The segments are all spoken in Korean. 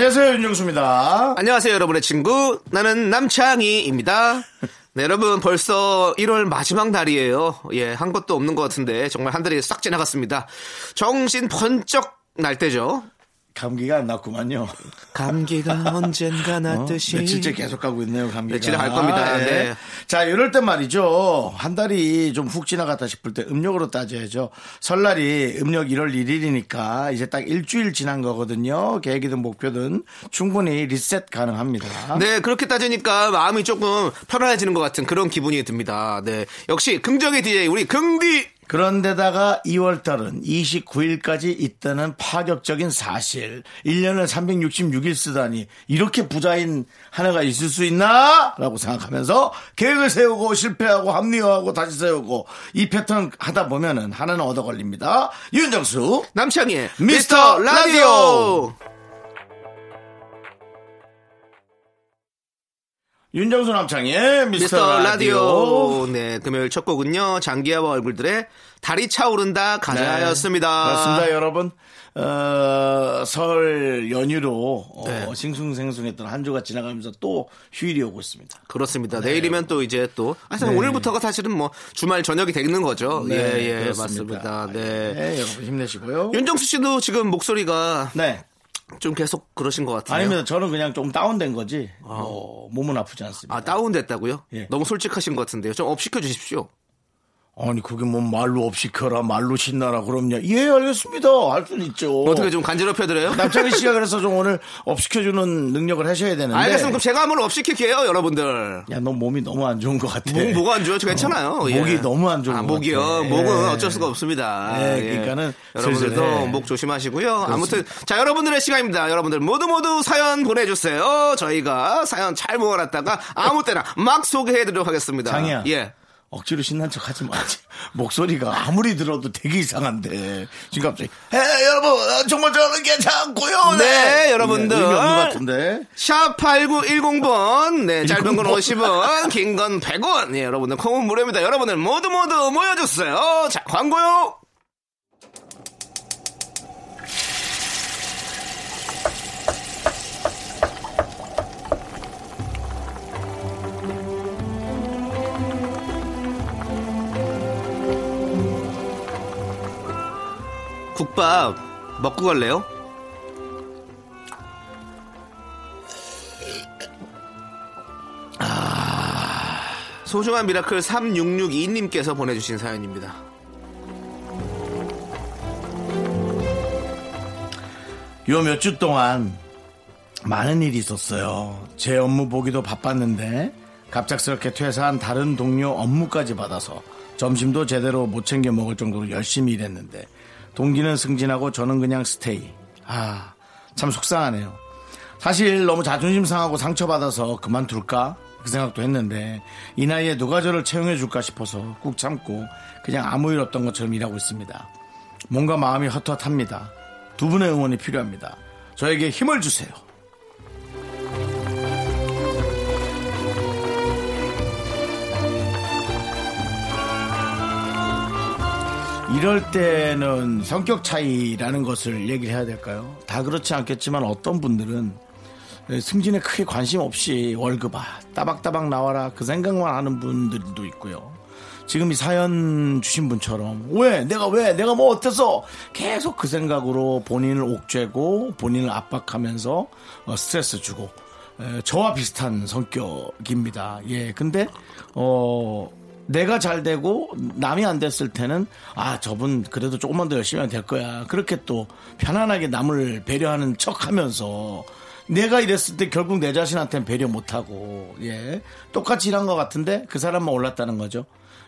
안녕하세요 윤정수입니다. 안녕하세요, 여러분의 친구. 나는 남창희입니다. 네, 여러분, 벌써 1월 마지막 날이에요. 예, 한 것도 없는 것 같은데, 정말 한 달이 싹 지나갔습니다. 정신 번쩍 날 때죠. 감기가 안 났구만요. 감기가 언젠가 어? 났듯이. 며칠째 계속 가고 있네요, 감기가. 며칠에 갈 겁니다. 예. 네. 자, 이럴 때 말이죠. 한 달이 좀 훅 지나갔다 싶을 때 음력으로 따져야죠. 설날이 음력 1월 1일이니까 이제 딱 일주일 지난 거거든요. 계획이든 목표든 충분히 리셋 가능합니다. 네, 그렇게 따지니까 마음이 조금 편안해지는 것 같은 그런 기분이 듭니다. 네. 역시 긍정의 DJ, 우리 긍디! 그런데다가 2월달은 29일까지 있다는 파격적인 사실. 1년을 366일 쓰다니 이렇게 부자인 한 해가 있을 수 있나? 라고 생각하면서 계획을 세우고 실패하고 합리화하고 다시 세우고 이 패턴 하다 보면은 하나는 얻어 걸립니다. 윤정수 남창희의 미스터 미스터 라디오! 윤정수 남창의 미스터, 미스터 라디오. 라디오. 네, 금요일 첫 곡은요, 장기하와 얼굴들의 달이 차오른다 가자였습니다. 네, 그렇습니다, 여러분. 어, 설 연휴로 어, 네. 싱숭생숭했던 한 주가 지나가면서 또 휴일이 오고 있습니다. 그렇습니다. 내일이면 또 이제 또, 아, 사실 네. 오늘부터가 사실은 뭐 주말 저녁이 되는 거죠. 예, 예, 네, 그렇습니다. 맞습니다. 네. 네, 여러분 힘내시고요. 윤정수 씨도 지금 목소리가 네. 좀 계속 그러신 것 같아요. 아닙니다. 저는 그냥 좀 다운된 거지. 뭐, 몸은 아프지 않습니다. 아, 다운됐다고요? 예. 너무 솔직하신 것 같은데요. 좀 up 시켜 주십시오. 아니, 그게 뭐 말로 up시켜라, 말로 신나라, 그럼요. 예, 알겠습니다. 할 수는 있죠. 어떻게 좀 간지럽혀 드려요? 남창희 씨가 그래서 좀 오늘 up시켜주는 능력을 하셔야 되는데. 알겠습니다. 그럼 제가 한번 up 시킬게요, 여러분들. 야, 너 몸이 너무 안 좋은 것 같아. 목, 뭐가 안 좋아요? 저 괜찮아요. 예. 목이 너무 안 좋은 아, 것 목이요. 같아. 목은 예. 어쩔 수가 없습니다. 예, 그러니까는 여러분들도 해. 목 조심하시고요. 아무튼 자 여러분들의 시간입니다. 여러분들 모두 모두 사연 보내주세요. 저희가 사연 잘 모아놨다가 아무 때나 막 소개해드리도록 하겠습니다. 장이야. 예. 억지로 신난 척 하지 마. 목소리가 아무리 들어도 되게 이상한데. 지금 갑자기, 에, 여러분, 어, 정말 저는 괜찮고요. 네, 여러분들. 의미 없는 것 같은데. 샵 8910번. 네, 짧은 건 10번. 50원, 긴 건 100원. 네, 여러분들 콩은 무료입니다. 여러분들 모두 모두 모여주세요. 자, 광고요. 국밥 먹고 갈래요? 아, 소중한 미라클 3662님께서 보내주신 사연입니다. 요 몇 주 동안 많은 일이 있었어요. 제 업무 보기도 바빴는데 갑작스럽게 퇴사한 다른 동료 업무까지 받아서 점심도 제대로 못 챙겨 먹을 정도로 열심히 일했는데 동기는 승진하고 저는 그냥 스테이. 아, 참 속상하네요. 사실 너무 자존심 상하고 상처받아서 그만둘까? 그 생각도 했는데 이 나이에 누가 저를 채용해 줄까 싶어서 꾹 참고 그냥 아무 일 없던 것처럼 일하고 있습니다. 뭔가 마음이 헛헛합니다. 두 분의 응원이 필요합니다. 저에게 힘을 주세요. 이럴 때는 성격 차이라는 것을 얘기를 해야 될까요? 다 그렇지 않겠지만 어떤 분들은 승진에 크게 관심 없이 월급 아 따박따박 나와라 그 생각만 하는 분들도 있고요. 지금 이 사연 주신 분처럼 왜 내가 왜 내가 뭐 어때서 계속 그 생각으로 본인을 옥죄고 본인을 압박하면서 어, 스트레스 주고 에, 저와 비슷한 성격입니다. 예, 근데 어 내가 잘 되고 남이 안 됐을 때는 아 저분 그래도 조금만 더 열심히 하면 될 거야. 그렇게 또 편안하게 남을 배려하는 척하면서 내가 이랬을 때 결국 내 자신한테는 배려 못하고 예. 똑같이 일한 것 같은데 그 사람만 올랐다는 거죠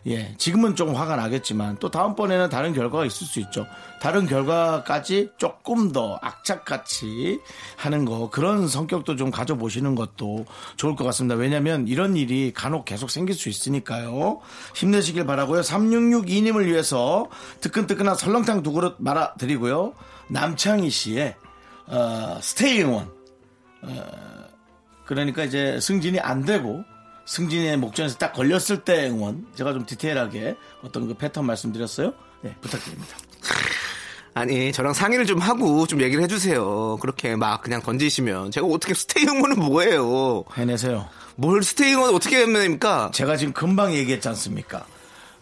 예, 지금은 좀 화가 나겠지만 또 다음번에는 다른 결과가 있을 수 있죠. 다른 결과까지 조금 더 악착같이 하는 거 그런 성격도 좀 가져보시는 것도 좋을 것 같습니다. 왜냐하면 이런 일이 간혹 계속 생길 수 있으니까요. 힘내시길 바라고요. 3662님을 위해서 뜨끈뜨끈한 설렁탕 두 그릇 말아드리고요. 남창희 씨의 어, 스테이 응원 그러니까 이제 승진이 안 되고 승진의 목전에서 딱 걸렸을 때 응원 제가 좀 디테일하게 어떤 그 패턴 말씀드렸어요. 네, 부탁드립니다. 아니 저랑 상의를 좀 하고 좀 얘기를 해주세요. 그렇게 막 그냥 던지시면 제가 어떻게 스테이 응원은 뭐예요? 해내세요. 뭘 스테이 응원 어떻게 하면 됩니까? 제가 지금 금방 얘기했지 않습니까?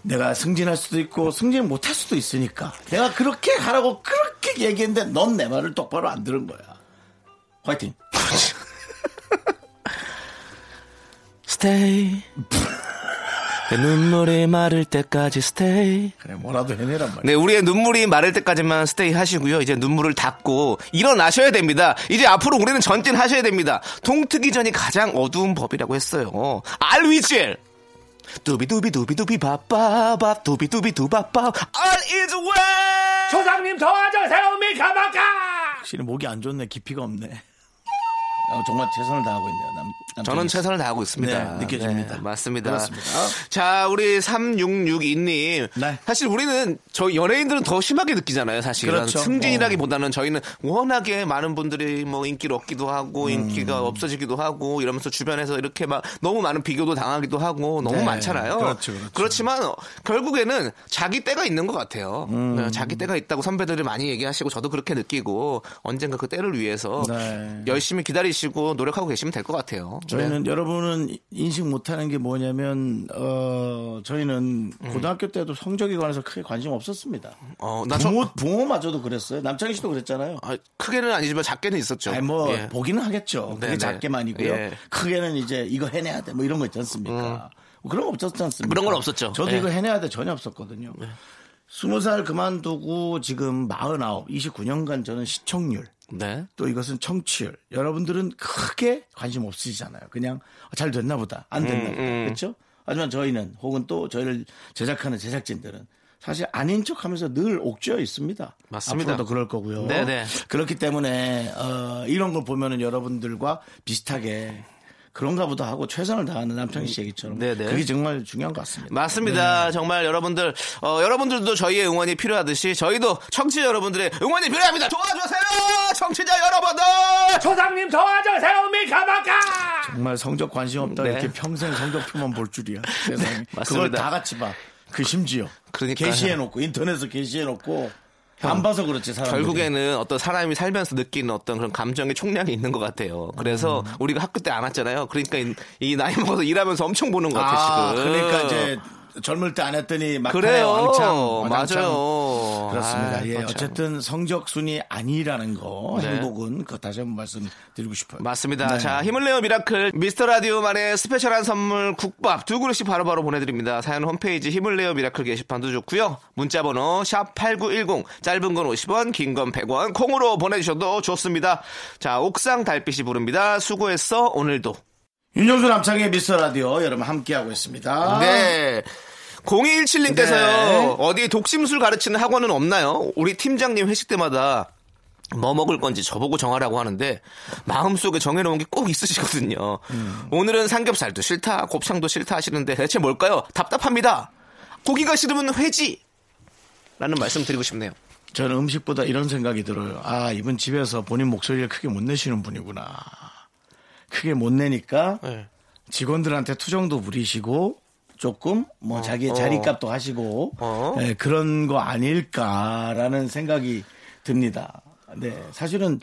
내가 승진할 수도 있고 승진 못할 수도 있으니까 내가 그렇게 하라고 그렇게 얘기했는데 넌 내 말을 똑바로 안 들은 거야. 화이팅. 내 눈물이 마를 때까지 스테이 그래 뭐라도 해내란 말이야. 네, 우리의 눈물이 마를 때까지만 스테이 하시고요. 이제 눈물을 닦고 일어나셔야 됩니다. 이제 앞으로 우리는 전진하셔야 됩니다. 동트기 전이 가장 어두운 법이라고 했어요. 알위젤! 두비두비두비두비 바빠밥 두비두비 두바빠 All is well! 조상님 도와주세요 미카마카 확실히 목이 안 좋네. 깊이가 없네. 어, 정말 최선을 다하고 있네요. 남. 저는 최선을 다하고 있습니다. 네, 느껴집니다. 네, 맞습니다. 그렇습니다. 자, 우리 3662님. 네. 사실 우리는 저 연예인들은 더 심하게 느끼잖아요, 사실. 그렇죠. 승진이라기보다는 저희는 워낙에 많은 분들이 뭐 인기를 얻기도 하고 음. 인기가 없어지기도 하고 이러면서 주변에서 이렇게 막 너무 많은 비교도 당하기도 하고 너무 네. 많잖아요. 그렇죠, 그렇죠. 지만 결국에는 자기 때가 있는 것 같아요. 음. 네, 자기 때가 있다고 선배들이 많이 얘기하시고 저도 그렇게 느끼고 언젠가 그 때를 위해서 네. 열심히 기다리시 고 노력하고 계시면 될 것 같아요. 저희는 네. 여러분은 인식 못하는 게 뭐냐면 어 저희는 음. 고등학교 때도 성적에 관해서 크게 관심 없었습니다. 어, 나 저- 부모 부모마저도 그랬어요. 남창희 씨도 그랬잖아요. 아, 크게는 아니지만 작게는 있었죠. 아니 뭐 예. 보기는 하겠죠. 그게 네, 네. 작게만이고요. 예. 크게는 이제 이거 해내야 돼. 뭐 이런 거 있지 않습니까? 뭐 그런 거 없었지 않습니까? 그런 건 없었죠. 저도 예. 이거 해내야 돼 전혀 없었거든요. 스무 살 그만두고 지금 49, 29년간 저는 시청률 네. 또 이것은 청취율. 여러분들은 크게 관심 없으시잖아요. 그냥 잘 됐나 보다. 안 됐나 음, 보다. 음. 그렇죠? 하지만 저희는 혹은 또 저희를 제작하는 제작진들은 사실 아닌 척 하면서 늘 옥죄어 있습니다. 맞습니다. 앞으로도 그럴 거고요. 네네. 그렇기 때문에 어, 이런 걸 보면은 여러분들과 비슷하게 그런가 보다 하고 최선을 다하는 남창희 씨 얘기처럼 네네. 그게 정말 중요한 것 같습니다. 맞습니다. 네. 정말 여러분들, 어, 여러분들도 저희의 응원이 필요하듯이 저희도 청취자 여러분들의 응원이 필요합니다. 도와주세요! 청취자 여러분들! 조상님 도와주세요 미카마카 정말 성적 관심 없다 네. 이렇게 평생 성적표만 볼 줄이야. 세상에. 그걸 맞습니다. 다 같이 봐. 그 심지어 그러니까요. 게시해 놓고 인터넷에 게시해 놓고 안 봐서 그렇지 사람. 결국에는 어떤 사람이 살면서 느끼는 어떤 그런 감정의 총량이 있는 것 같아요. 그래서 음. 우리가 학교 때 안 왔잖아요. 그러니까 이, 이 나이 먹어서 일하면서 엄청 보는 것 같아, 아, 지금. 그러니까 이제 젊을 때 안 했더니 막 그래요. 왕창, 왕창. 맞아요. 그렇습니다. 아, 예, 그렇죠. 어쨌든 성적 순이 아니라는 거 네. 행복은 그거 다시 한번 말씀드리고 싶어요. 맞습니다. 네. 자, 힘을 내요 미라클 미스터 라디오만의 special한 선물 국밥 두 그릇씩 바로 바로 보내드립니다. 사연 홈페이지 힘을 내요 미라클 게시판도 좋고요. 문자번호 샵 #8910 짧은 건 50원, 긴 건 100원 콩으로 보내주셔도 좋습니다. 자, 옥상 달빛이 부릅니다. 수고했어 오늘도. 윤정수 남창의 미스터 라디오 여러분 함께하고 있습니다. 네. 0217님께서요, 네. 어디 독심술 가르치는 학원은 없나요? 우리 팀장님 회식 때마다 뭐 먹을 건지 저보고 정하라고 하는데, 마음속에 정해놓은 게 꼭 있으시거든요. 오늘은 삼겹살도 싫다, 곱창도 싫다 하시는데, 대체 뭘까요? 답답합니다. 고기가 싫으면 회지! 라는 말씀 드리고 싶네요. 저는 음식보다 이런 생각이 들어요. 아, 이분 집에서 본인 목소리를 크게 못 내시는 분이구나. 크게 못 내니까 네. 직원들한테 투정도 부리시고 조금 뭐 자기의 어. 자리값도 하시고 어. 예, 그런 거 아닐까라는 생각이 듭니다. 네, 사실은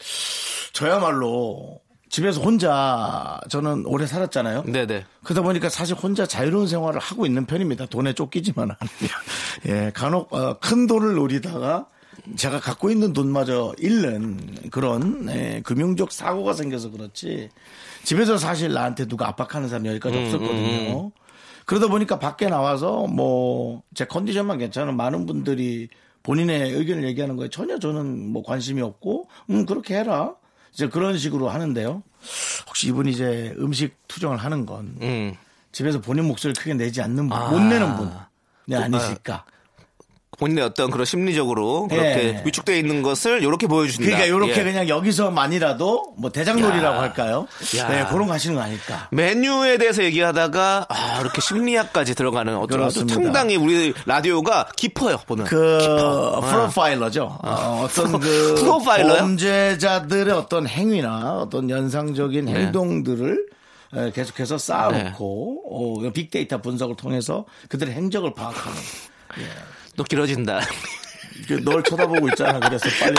저야말로 집에서 혼자 저는 오래 살았잖아요. 네네. 그러다 보니까 사실 혼자 자유로운 생활을 하고 있는 편입니다. 돈에 쫓기지만. 예, 간혹 어, 큰 돈을 노리다가 제가 갖고 있는 돈마저 잃는 그런 예, 금융적 사고가 생겨서 그렇지 집에서 사실 나한테 누가 압박하는 사람이 여기까지 없었거든요. 그러다 보니까 밖에 나와서 뭐 제 컨디션만 괜찮은 많은 분들이 본인의 의견을 얘기하는 거에 전혀 저는 뭐 관심이 없고 음 그렇게 해라 이제 그런 식으로 하는데요. 혹시 이분이 이제 음식 투정을 하는 건 음. 집에서 본인 목소리 크게 내지 않는 분, 아. 못 내는 분. 네, 아니실까. 본인의 어떤 그런 심리적으로 그렇게 예. 위축되어 있는 것을 이렇게 보여준다. 그러니까 이렇게 예. 그냥 여기서만이라도 뭐 대장놀이라고 야. 할까요? 야. 네, 그런 거 하시는 거 아닐까. 메뉴에 대해서 얘기하다가 아, 이렇게 심리학까지 들어가는 어떤 그렇습니다. 상당히 우리 라디오가 깊어요. 보면 그 깊어. 아. 프로파일러죠. 어, 떤 그 프로파일러요? 범죄자들의 어떤 행위나 어떤 연상적인 네. 행동들을 에, 계속해서 쌓아놓고 어, 빅데이터 분석을 통해서 그들의 행적을 파악하는. 또 길어진다. 그널 쳐다보고 있잖아. 그래서 빨리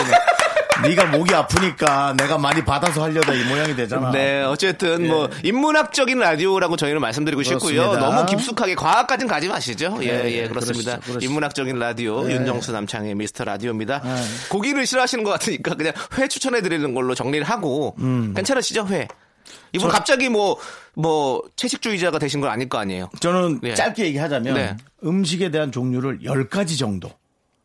네가 목이 아프니까 내가 많이 받아서 하려다 이 모양이 되잖아. 네, 어쨌든 뭐 인문학적인 라디오라고 저희는 말씀드리고 싶고요. 예. 그렇습니다. 너무 깊숙하게 과학까지는 가지 마시죠. 예, 네, 예, 그렇습니다. 그러시죠, 그러시죠. 인문학적인 라디오 네. 윤정수 남창의 미스터 라디오입니다. 네. 고기를 싫어하시는 것 같으니까 그냥 회 추천해 드리는 걸로 정리를 하고 음. 괜찮으시죠, 회? 이분 갑자기 뭐 뭐 채식주의자가 되신 건 아닐 거 아니에요. 저는 네. 짧게 얘기하자면 네. 음식에 대한 종류를 10가지 정도.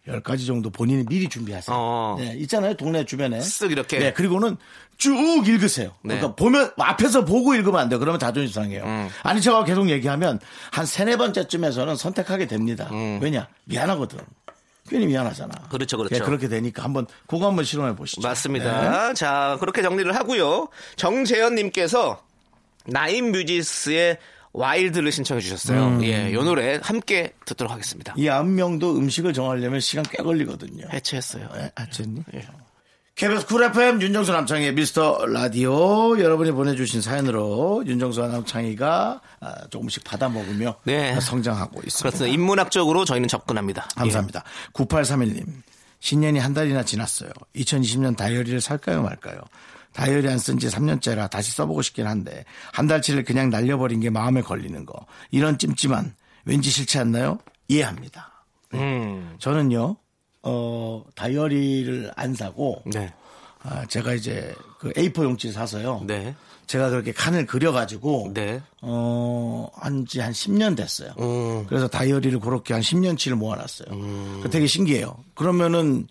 10가지 정도 본인이 미리 준비하세요. 어. 네, 있잖아요. 동네 주변에. 쓱 이렇게. 네, 그리고는 쭉 읽으세요. 네. 그러니까 보면 앞에서 보고 읽으면 안 돼요. 그러면 자존심 상해요. 음. 아니 제가 계속 얘기하면 한 세네 번째쯤에서는 선택하게 됩니다. 음. 왜냐? 미안하거든. 괜히 미안하잖아. 그렇죠, 그렇죠. 예, 그렇게 되니까 한번 그거 한번 실험해 보시죠. 맞습니다. 네. 자, 그렇게 정리를 하고요. 정재현님께서 나인 뮤지스의 와일드를 신청해 주셨어요. 음. 예, 요 노래 함께 듣도록 하겠습니다. 이 아홉명도 음식을 정하려면 시간 꽤 걸리거든요. 해체했어요. 네, 아쳤니? KBS 쿨 FM 윤정수 남창희의 미스터 라디오 여러분이 보내주신 사연으로 윤정수와 남창희가 아, 조금씩 받아 먹으며 네. 성장하고 있습니다. 그렇습니다. 인문학적으로 저희는 접근합니다. 감사합니다. 9831님 신년이 한 달이나 지났어요. 2020년 다이어리를 살까요 말까요? 다이어리 안 쓴 지 3년째라 다시 써보고 싶긴 한데 한 달치를 그냥 날려버린 게 마음에 걸리는 거 이런 찜찜한 왠지 싫지 않나요? 이해합니다. 예. 음, 저는요 어 다이어리를 안 사고 네. 아, 제가 이제 그 A4 용지 사서요. 네. 제가 그렇게 칸을 그려가지고 네. 어, 한지 한 10년 됐어요. 음. 그래서 다이어리를 그렇게 한 10년치를 모아놨어요. 그 되게 신기해요. 그러면은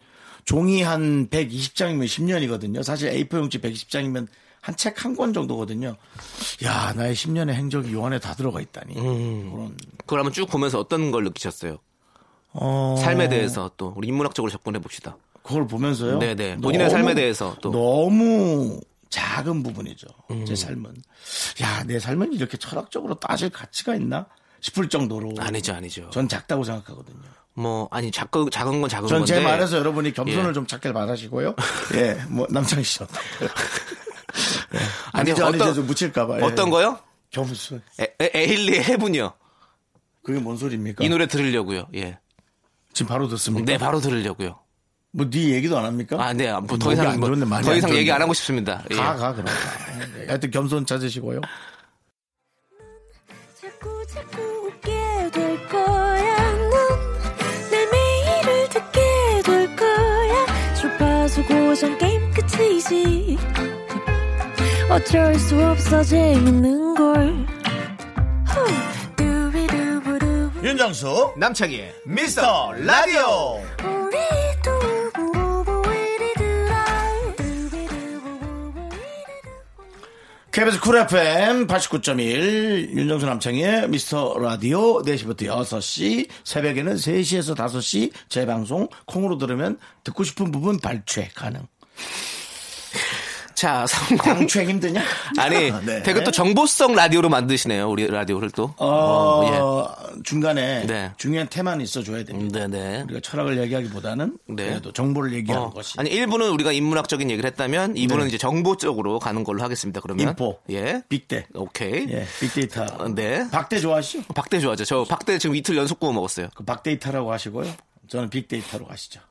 종이 한 120장이면 10년이거든요. 사실 A4 용지 120장이면 한 책 한 권 정도거든요. 야, 나의 10년의 행적이 요 안에 다 들어가 있다니. 음. 그런. 한번 쭉 보면서 어떤 걸 느끼셨어요? 어, 삶에 대해서 또 우리 인문학적으로 접근해 봅시다. 그걸 보면서요. 네네. 본인의 삶에 대해서 또. 너무 작은 부분이죠. 음. 제 삶은. 야, 내 삶은 이렇게 철학적으로 따질 가치가 있나? 싶을 정도로. 아니죠, 아니죠. 전 작다고 생각하거든요. 뭐 아니 작은 작은 건 작은 전 건데. 제 말에서 여러분이 겸손을 예. 좀 찾길 바라시고요. 예, 뭐 남창희 씨 어떤가요? 예. 아니. 어떤- 좀 묻힐까봐. 예. 어떤 거요? 겸손. 에, 에, 에일리의 해분이요. 그게 뭔 소리입니까? 이 노래 들으려고요. 예. 지금 바로 듣습니까? 네, 바로 들으려고요. 뭐 네 얘기도 안 합니까? 아, 네. 뭐더 목이 이상 안 뭐, 많이 더안 이상 얘기. 안 하고 싶습니다. 예. 가, 가, 그럼. 예. 하여튼 겸손 찾으시고요. 자꾸 자꾸 웃게 될 거야. 넌내 매일을 듣게 될 거야. 주파수 고정 게임 끝이지. 어쩔 수 없어 재밌는 걸. 윤정수 남창희의 미스터 라디오. KBS 쿨 FM 89.1 윤정수 남창희의 미스터 라디오 4시부터 6시 새벽에는 3시에서 5시 재방송 콩으로 들으면 듣고 싶은 부분 발췌 가능 자, 성공. 힘드냐? 아니, 네. 되게 또 정보성 라디오로 만드시네요. 우리 라디오를 또. 어, 예. 중간에 네. 중요한 테마는 있어줘야 됩니다. 네네. 우리가 철학을 얘기하기보다는 네. 그래도 정보를 얘기하는 어, 것이 아니, 1부는 우리가 인문학적인 얘기를 했다면 2부는 네. 이제 정보 쪽으로 가는 걸로 하겠습니다. 그러면. info, 예. 빅대, 오케이. 예, 빅데이터. 어, 네. 박대 좋아하시죠? 박대 좋아하죠. 저 박대 지금 이틀 연속 구워 먹었어요. 그 박데이터라고 하시고요. 저는 빅데이터로 가시죠.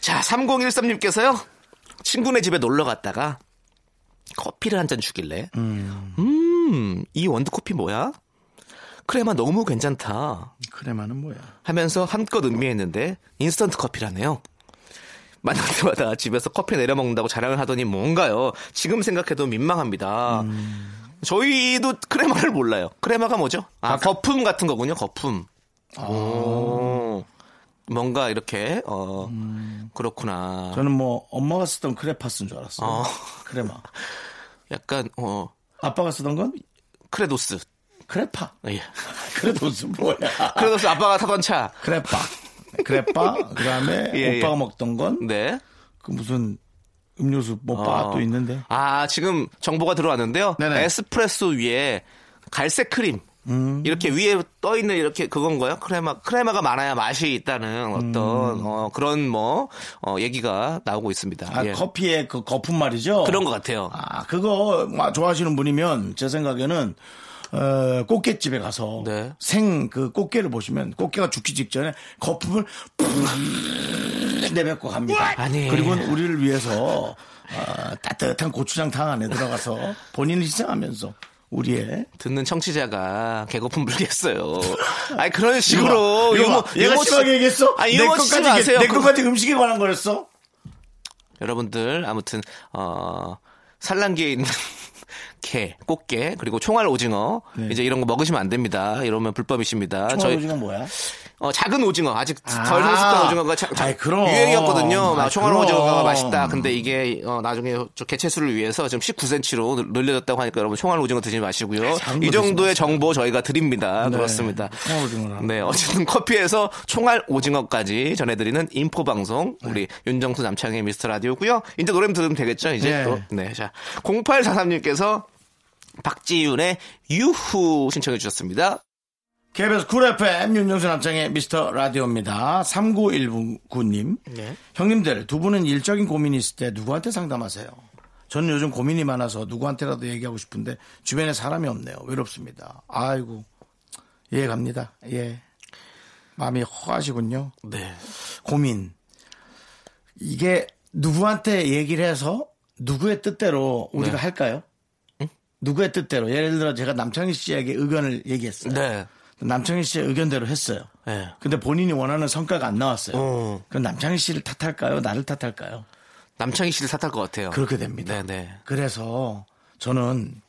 자, 3013님께서요. 친구네 집에 놀러 갔다가 커피를 한 잔 주길래 음, 이 원두 커피 뭐야? 크레마 너무 괜찮다. 크레마는 뭐야? 하면서 한껏 음미했는데 인스턴트 커피라네요. 만날 때마다 집에서 커피 내려 먹는다고 자랑을 하더니 뭔가요? 지금 생각해도 민망합니다. 저희도 크레마를 몰라요. 크레마가 뭐죠? 아, 거품 같은 거군요. 거품. 오. 뭔가 이렇게 어 그렇구나. 저는 뭐 엄마가 쓰던 크레파스인 줄 알았어요. 어. 크레마. 약간 어 아빠가 쓰던 건? 크레도스. 크레파. 예. 그래도 뭐야. 그래서 아빠가 타던 차. 크레파. 크레파. 그 다음에 예, 오빠가 예. 먹던 건그 네. 무슨 음료수 뭐바또 있는데. 아, 지금 정보가 들어왔는데요. 네네. 에스프레소 위에 갈색 크림. 음. 이렇게 위에 떠 있는 이렇게 그건가요? 크레마 크레마가 많아야 맛이 있다는 어떤 어, 그런 뭐 어, 얘기가 나오고 있습니다. 음. 아, 예. 커피의 그 거품 말이죠. 그런 것 같아요. 아, 그거 막 좋아하시는 분이면 제 생각에는 어, 꽃게집에 가서 네. 생그 꽃게를 보시면 꽃게가 죽기 직전에 거품을 푹 내뱉고 갑니다. 아니. 그리고 우리를 위해서 어, 따뜻한 고추장탕 안에 들어가서 본인을 희생하면서 우리의 듣는 청취자가 개고픔 불겠어요. 아니 그런 식으로 이거 유머 봐. 얘가 유머 심하게 치- 얘기했어? 아니 내 유머 것까지. 내 것까지 음식에 관한 거였어? 여러분들 아무튼 어 산란기에 있는 게, 꽃게, 그리고 총알 오징어 이제 이런 거 먹으시면 안 됩니다. 이러면 불법이십니다. 총알 오징어 뭐야? 어, 작은 오징어 아직 아. 덜 성숙한 오징어가 자- 자- 아이. 유행이었거든요. 막 총알. 오징어가 맛있다. 근데 이게 어, 나중에 저 개체수를 위해서 지금 19cm로 늘려졌다고 하니까 여러분 총알 오징어 드시지 마시고요. 이 정도의. 정보 저희가 드립니다. 네, 그렇습니다. 총알 오징어라. 네, 어쨌든 커피에서 총알 오징어까지 전해드리는 인포 방송 우리 윤정수 남창의 미스터 라디오고요. 이제 노래 들으면 되겠죠. 이제 네. 또 네, 자 0843님께서 박지윤의 유후 신청해 주셨습니다. KBS 쿨 FM 윤정수 남창의 미스터 라디오입니다. 3919님. 네. 형님들 두 분은 일적인 고민이 있을 때 누구한테 상담하세요? 저는 요즘 고민이 많아서 누구한테라도 얘기하고 싶은데 주변에 사람이 없네요. 외롭습니다. 아이고 이해 갑니다. 예. 마음이 허하시군요. 네. 고민. 이게 누구한테 얘기를 해서 누구의 뜻대로 우리가 네. 할까요? 누구의 뜻대로 예를 들어 제가 남창희 씨에게 의견을 얘기했어요. 네. 남창희 씨의 의견대로 했어요. 네. 근데 본인이 원하는 성과가 안 나왔어요. 어. 그럼 남창희 씨를 탓할까요? 나를 탓할까요? 남창희 씨를 탓할 것 같아요. 그렇게 됩니다. 네, 네. 그래서 저는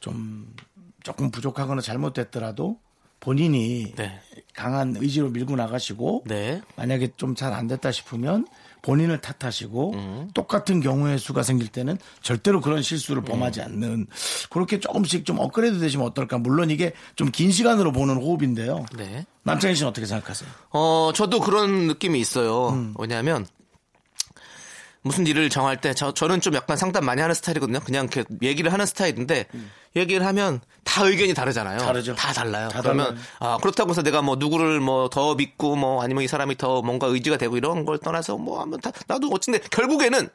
좀 조금 부족하거나 잘못됐더라도 본인이 네. 강한 의지로 밀고 나가시고 네. 만약에 좀 잘 안 됐다 싶으면 본인을 탓하시고 음. 똑같은 경우의 수가 생길 때는 절대로 그런 음. 실수를 범하지 않는 그렇게 조금씩 좀 업그레이드 되시면 어떨까 물론 이게 좀 긴 시간으로 보는 호흡인데요 네. 남창희 씨는 어떻게 생각하세요? 어, 저도 그런 느낌이 있어요. 음. 왜냐하면 무슨 일을 정할 때 저, 저는 좀 약간 상담 많이 하는 스타일이거든요. 그냥 이렇게 얘기를 하는 스타일인데 얘기를 하면 다 의견이 다르잖아요. 음. 다르죠. 다 달라요. 다 그러면 달라요. 아, 그렇다고 해서 내가 뭐 누구를 뭐 더 믿고 뭐 아니면 이 사람이 더 뭔가 의지가 되고 이런 걸 떠나서 뭐 하면 다 나도 어쨌든 결국에는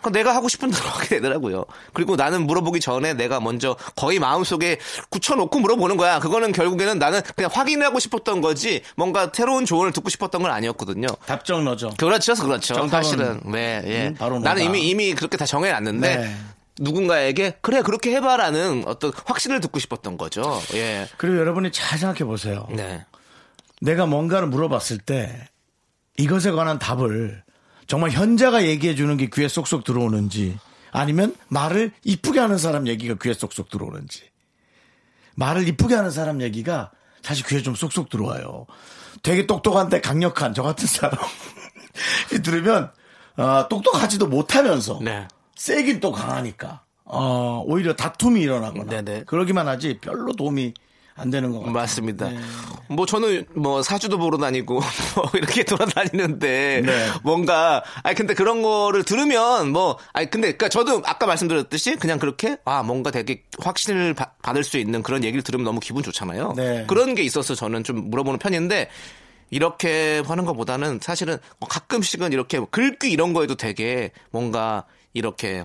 그건 내가 하고 싶은 대로 하게 되더라고요. 그리고 나는 물어보기 전에 내가 먼저 거의 마음속에 굳혀놓고 물어보는 거야. 그거는 결국에는 나는 그냥 확인하고 싶었던 거지 뭔가 새로운 조언을 듣고 싶었던 건 아니었거든요. 답정 너죠 그렇죠, 그렇죠. 정답은, 사실은 네, 예. 음, 바로 나는. 이미 이미 그렇게 다 정해놨는데 네. 누군가에게 그래 그렇게 해봐라는 어떤 확신을 듣고 싶었던 거죠. 예, 그리고 여러분이 잘 생각해 보세요 네, 내가 뭔가를 물어봤을 때 이것에 관한 답을 정말 현자가 얘기해 주는 게 귀에 쏙쏙 들어오는지 아니면 말을 이쁘게 하는 사람 얘기가 귀에 쏙쏙 들어오는지 말을 이쁘게 하는 사람 얘기가 사실 귀에 좀 쏙쏙 들어와요. 되게 똑똑한데 강력한 저 같은 사람 들으면 어, 똑똑하지도 못하면서 네. 세긴 또 강하니까 어, 오히려 다툼이 일어나거나 네네. 그러기만 하지 별로 도움이 안 되는 것 같아요. 맞습니다. 네. 뭐 저는 뭐 사주도 보러 다니고 뭐 이렇게 돌아다니는데 네. 뭔가 아니 근데 그런 거를 들으면 뭐 아니 근데 그러니까 저도 아까 말씀드렸듯이 그냥 그렇게 아 뭔가 되게 확신을 바- 받을 수 있는 그런 얘기를 들으면 너무 기분 좋잖아요. 네. 그런 게 있어서 저는 좀 물어보는 편인데 이렇게 하는 것보다는 사실은 가끔씩은 이렇게 글귀 이런 거에도 되게 뭔가 이렇게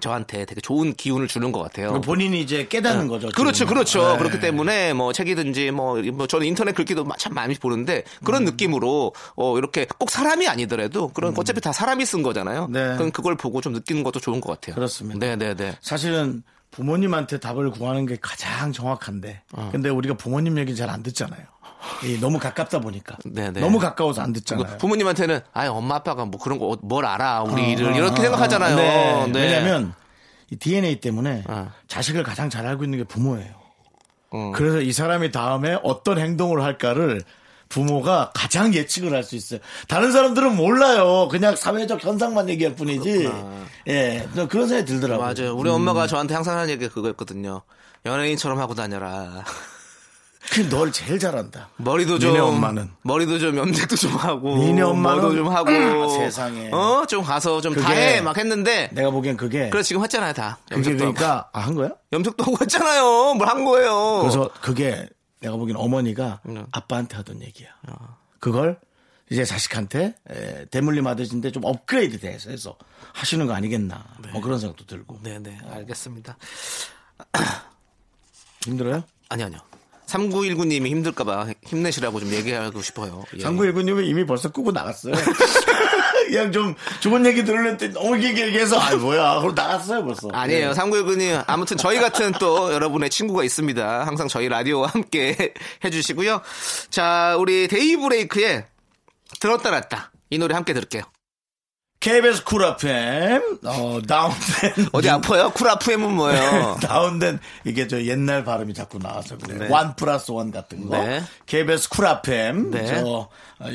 저한테 되게 좋은 기운을 주는 것 같아요. 본인이 이제 깨닫는 거죠. 그렇죠, 지금. 그렇죠. 네. 그렇기 때문에 뭐 책이든지 뭐, 뭐 저는 인터넷 글귀도 참 많이 보는데 그런 음. 느낌으로 어 이렇게 꼭 사람이 아니더라도 그런 어차피 다 사람이 쓴 거잖아요. 음. 네. 그럼 그걸 보고 좀 느끼는 것도 좋은 것 같아요. 그렇습니다. 네, 네, 네. 사실은 부모님한테 답을 구하는 게 가장 정확한데, 어. 근데 우리가 부모님 얘기 잘 안 듣잖아요. 이 너무 가깝다 보니까. 네, 네. 너무 가까워서 안 듣잖아요. 부모님한테는 아 엄마 아빠가 뭐 그런 거 뭘 알아 우리 일을 어, 이렇게 어, 생각하잖아요. 어, 네. 네. 왜냐하면 이 DNA 때문에 어. 자식을 가장 잘 알고 있는 게 부모예요. 음. 그래서 이 사람이 다음에 어떤 행동을 할까를 부모가 가장 예측을 할 수 있어요. 다른 사람들은 몰라요. 그냥 사회적 현상만 얘기할 뿐이지. 예, 저 그런 생각이 들더라고요. 맞아요. 우리 엄마가 저한테 항상 하는 얘기가 그거였거든요. 연예인처럼 하고 다녀라. 그널 제일 잘한다. 머리도 좀 니네 엄마는. 머리도 좀 염색도 좀 하고 니네 엄마는 뭐도 좀 하고 아, 세상에. 어좀 가서 좀 다 해 막 했는데 내가 보기엔 그게 그래 지금 했잖아요 다 그게 염색도 하고. 그러니까 아, 한 거야? 염색도 하고 했잖아요 뭘 한 거예요 그래서 그게 내가 보기엔 어머니가 네. 아빠한테 하던 얘기야. 그걸 이제 자식한테 에, 대물림 하듯인데 좀 업그레이드 돼서 해서 하시는 거 아니겠나. 뭐 그런 생각도 들고. 네네 알겠습니다 힘들어요? 아니 아니요 3919님이 힘들까봐 힘내시라고 좀 얘기하고 싶어요 예. 장구일군님은 이미 벌써 끄고 나갔어요. 그냥 좀 좋은 얘기 들으려는데 너무 길게 얘기해서 아 뭐야 그럼 나갔어요 벌써. 아니에요. 네. 3919님. 아무튼 저희 같은 또 여러분의 친구가 있습니다. 항상 저희 라디오와 함께 해주시고요. 자, 우리 데이브레이크의 들었다 놨다. 이 노래 함께 들을게요. KBS 쿨 FM 어, 다운된 어디 아파요? 쿨아프엠은 뭐예요? 다운된 이게 저 옛날 발음이 자꾸 나와서 그래요. 네. 원 플러스 원 같은 거. 네. KBS 쿨 FM 네. 저, 어,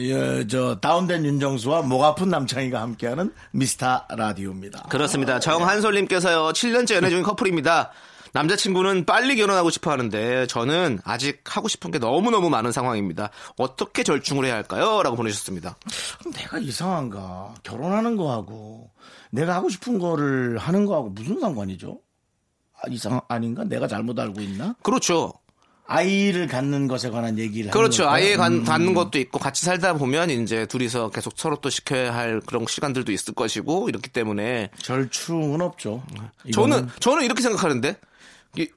여- 저 다운된 윤정수와 목 아픈 남창희가 함께하는 미스터 라디오입니다. 그렇습니다. 정한솔님께서요, 7년째 연애 중인 커플입니다. 남자친구는 빨리 결혼하고 싶어 하는데, 저는 아직 하고 싶은 게 너무너무 많은 상황입니다. 어떻게 절충을 해야 할까요? 라고 보내주셨습니다. 그럼 내가 이상한가? 결혼하는 거하고 내가 하고 싶은 거를 하는 거하고 무슨 상관이죠? 아, 이상 아닌가? 내가 잘못 알고 있나? 그렇죠. 아이를 갖는 것에 관한 얘기를 그렇죠. 간- 음. 갖는 것도 있고 같이 살다 보면 이제 둘이서 계속 서로 또 시켜야 할 그런 시간들도 있을 것이고 이렇기 때문에 절충은 없죠. 저는 이거는 저는 이렇게 생각하는데 이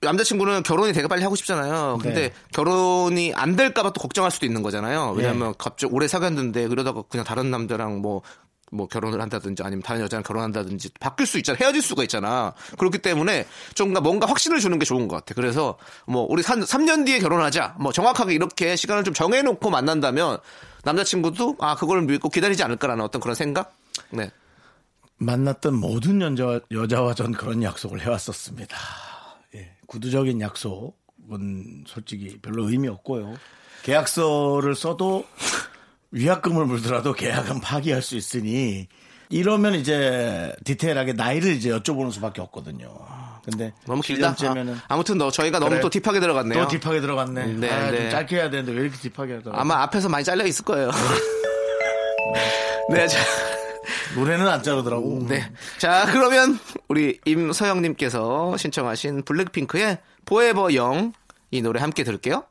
남자친구는 결혼이 되게 빨리 하고 싶잖아요. 근데 네. 결혼이 안 될까봐 또 걱정할 수도 있는 거잖아요. 왜냐하면 네. 갑자기 오래 사귀었는데 그러다가 그냥 다른 남자랑 뭐뭐 결혼을 한다든지 아니면 다른 여자랑 결혼한다든지 바뀔 수 있잖아 헤어질 수가 있잖아 그렇기 때문에 좀 뭔가 확신을 주는 게 좋은 것 같아 그래서 뭐 우리 3, 3년 뒤에 결혼하자 뭐 정확하게 이렇게 시간을 좀 정해놓고 만난다면 남자친구도 아 그걸 믿고 기다리지 않을까라는 어떤 그런 생각 네 만났던 모든 여자, 여자와 전 그런 약속을 해왔었습니다. 예, 구두적인 약속은 솔직히 별로 의미 없고요. 계약서를 써도 위약금을 물더라도 계약은 파기할 수 있으니 이러면 이제 디테일하게 나이를 이제 여쭤보는 수밖에 없거든요. 근데 너무 길다. 1년째면은 아, 무튼너 저희가 너무 그래. 또 딥하게 들어갔네요. 또 딥하게 들어갔네. 네, 아, 좀 네. 짧게 해야 되는데 왜 이렇게 딥하게 하더라. 아마 앞에서 많이 잘려 있을 거예요. 네, 자, 노래는 안 자르더라고. 네. 자, 그러면 우리 임서영님께서 신청하신 블랙핑크의 포에버 영 이 노래 함께 들을게요.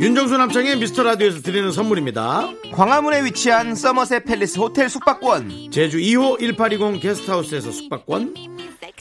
윤정수 남창의 미스터 라디오에서 드리는 선물입니다. 광화문에 위치한 서머셋 팰리스 호텔 숙박권, 제주 2호 1820 게스트하우스에서 숙박권,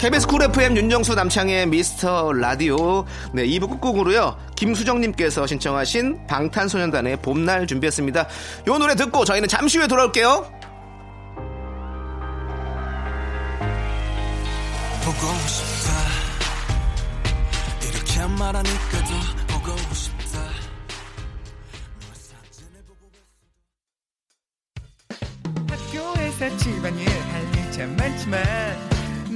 KBS 쿨 FM 윤정수 남창의 미스터 라디오. 네 2부 끝곡으로요. 김수정님께서 신청하신 방탄소년단의 봄날 준비했습니다. 요 노래 듣고 저희는 잠시 후에 돌아올게요. 보고 싶다. 이렇게 말하니까 더 보고 싶다. 학교에서 집안일 할일참 많지만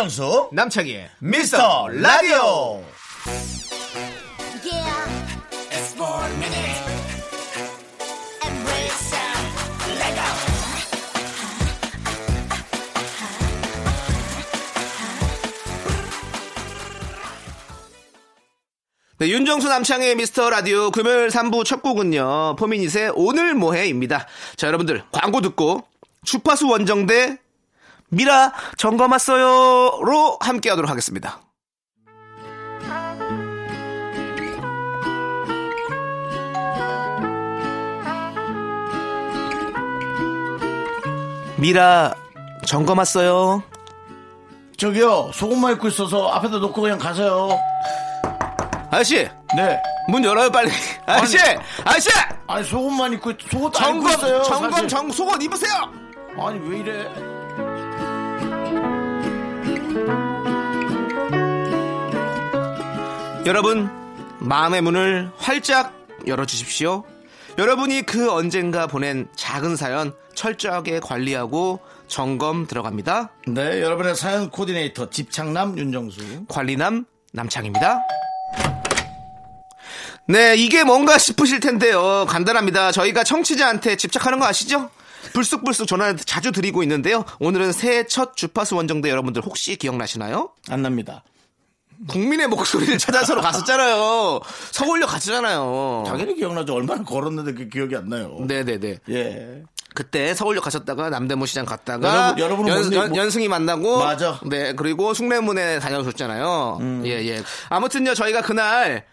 윤정수 남창희의 미스터 라디오 네, 윤정수 남창의 미스터 라디오 금요일 3부 첫 곡은요. 포미닛의 오늘 뭐해입니다. 자, 여러분들 광고 듣고 주파수 원정대 미라 점검 왔어요로 함께 하도록 하겠습니다. 미라 점검 왔어요. 저기요, 소금만 입고 있어서 앞에다 놓고 그냥 가세요. 아저씨, 네. 문 열어요 빨리. 아저씨, 아저씨, 아니, 속옷만 입고, 있- 속옷 안 입고 있어요. 점검. 정 속옷 입으세요. 아니, 왜 이래? 여러분, 마음의 문을 활짝 열어주십시오. 여러분이 그 언젠가 보낸 작은 사연 철저하게 관리하고 점검 들어갑니다. 네, 여러분의 사연 코디네이터 집창남 윤정수. 관리남 남창입니다. 네, 이게 뭔가 싶으실 텐데요. 간단합니다. 저희가 청취자한테 집착하는 거 아시죠? 불쑥불쑥 전화 자주 드리고 있는데요. 오늘은 새해 첫 주파수 원정대 여러분들 혹시 기억나시나요? 안 납니다. 국민의 목소리를 찾아서로 갔었잖아요. 서울역 갔잖아요. 당연히 기억나죠. 얼마나 걸었는데 그 기억이 안 나요. 네네네. 예. 그때 서울역 가셨다가 남대문 시장 갔다가 여러분- 여러분은 연, 뭔- 연, 뭐- 연승이 만나고 맞아. 네 그리고 숭례문에 다녀오셨잖아요. 음. 예 예. 아무튼요 저희가 그날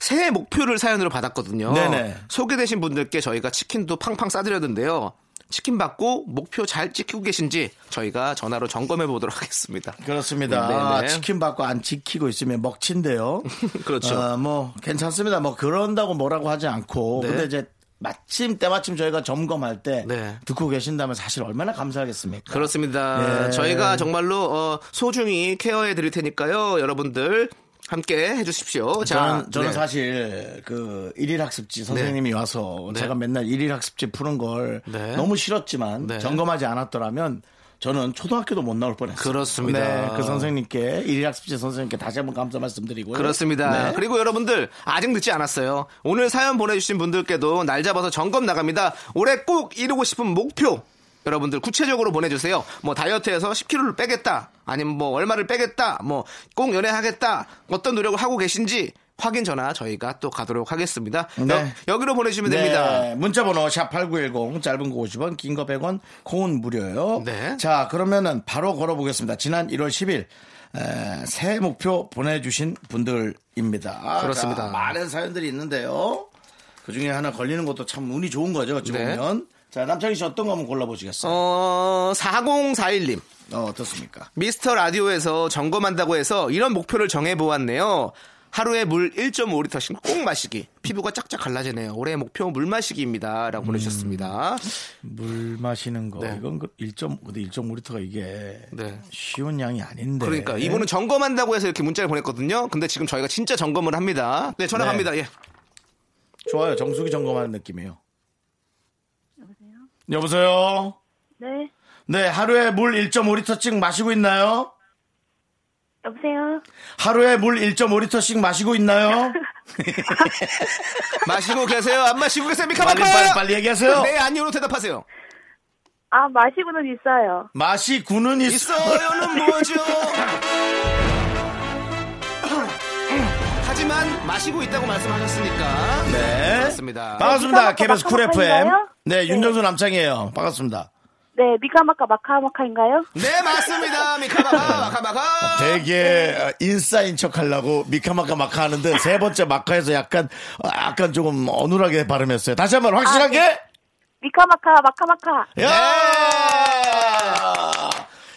새해 목표를 사연으로 받았거든요. 네네. 소개되신 분들께 저희가 치킨도 팡팡 싸드렸는데요. 치킨 받고 목표 잘 지키고 계신지 저희가 전화로 점검해 보도록 하겠습니다. 그렇습니다. 네네. 치킨 받고 안 지키고 있으면 먹친데요. 그렇죠. 어, 뭐 괜찮습니다. 뭐 그런다고 뭐라고 하지 않고 네. 근데 이제 마침 때마침 저희가 점검할 때 네. 듣고 계신다면 사실 얼마나 감사하겠습니까? 그렇습니다. 예. 저희가 정말로 어, 소중히 케어해 드릴 테니까요. 여러분들 함께 해주십시오. 자, 저는, 저는 네. 사실 그 일일 학습지 선생님이 와서 네. 제가 맨날 일일 학습지 푸는 걸 네. 너무 싫었지만 네. 점검하지 않았더라면 저는 초등학교도 못 나올 뻔했어요. 그렇습니다. 네, 그 선생님께 일일 학습지 선생님께 다시 한번 감사 말씀드리고요. 그렇습니다. 네. 그리고 여러분들 아직 늦지 않았어요. 오늘 사연 보내주신 분들께도 날 잡아서 점검 나갑니다. 올해 꼭 이루고 싶은 목표 여러분들 구체적으로 보내주세요. 뭐 다이어트해서 10kg를 빼겠다, 아니면 뭐 얼마를 빼겠다, 뭐 꼭 연애하겠다, 어떤 노력을 하고 계신지 확인 전화 저희가 또 가도록 하겠습니다. 네. 여, 기로 보내주시면 네, 됩니다. 문자번호 샵8910 짧은 거 50원 긴 거 100원 콩은 무료예요. 네. 자 그러면은 바로 걸어보겠습니다. 지난 1월 10일 에, 새해 목표 보내주신 분들입니다. 그렇습니다. 자, 많은 사연들이 있는데요. 그 중에 하나 걸리는 것도 참 운이 좋은 거죠. 어찌 네. 보면. 자 남창희 씨 어떤 거 한번 골라보시겠어요? 어, 4041님. 어, 어떻습니까? 미스터 라디오에서 점검한다고 해서 이런 목표를 정해보았네요. 하루에 물 1.5리터씩 꼭 마시기. 피부가 쫙쫙 갈라지네요. 올해 목표 물 마시기입니다. 라고 보내주셨습니다. 물 마시는 거 네. 이건 그1.5 근데 1.5리터가 이게 네. 쉬운 양이 아닌데. 그러니까 이분은 점검한다고 해서 이렇게 문자를 보냈거든요. 근데 지금 저희가 진짜 점검을 합니다. 네, 전화 네. 갑니다. 예. 좋아요. 정수기 점검하는 느낌이에요. 여보세요? 네, 네, 하루에 물 1.5리터씩 마시고 있나요? 여보세요. 하루에 물 1.5리터씩 마시고 있나요? 마시고 계세요? 안 마시고 계세요? 미카마카! 빨리, 빨리, 빨리 얘기하세요. 네, 아니요로 대답하세요. 아, 마시고는 있어요. 마시고는 있어. 있어요는 뭐죠? 마시고 있다고 말씀하셨으니까. 네. 반갑습니다. 미카마카 KBS 쿨 FM. 네, 네. 윤정수 남창희예요. 반갑습니다. 네, 미카마카 마카마카인가요? 네, 맞습니다. 미카마카, 마카마카. 되게 어, 인싸인 척 하려고 미카마카 마카 하는데 세 번째 마카에서 약간, 어, 약간 조금 어눌하게 발음했어요. 다시 한번 확실하게. 아, 네. 미카마카 마카마카. 야!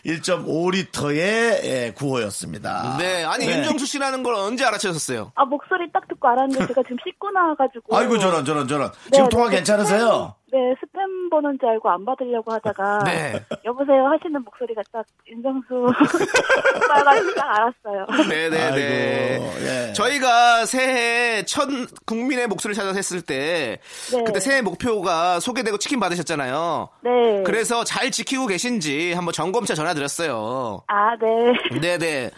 1.5리터의 예, 구호였습니다. 네, 아니, 네. 윤정수 씨라는 걸 언제 알아채셨어요? 아, 목소리 딱 듣고 알았는데 제가 지금 씻고 나와가지고. 아이고 저런 저런 저런. 네, 지금 통화 네, 괜찮으세요? 네, 스팸 보는 줄 알고 안 받으려고 하다가. 네. 여보세요 하시는 목소리가 딱 윤정수 딱 알았어요. 네네네. 아이고, 예. 저희가 새해 첫 국민의 목소리를 찾아서 했을 때, 네. 그때 새해 목표가 소개되고 치킨 받으셨잖아요. 네. 그래서 잘 지키고 계신지 한번 점검차 전화드렸어요. 아, 네. 네네.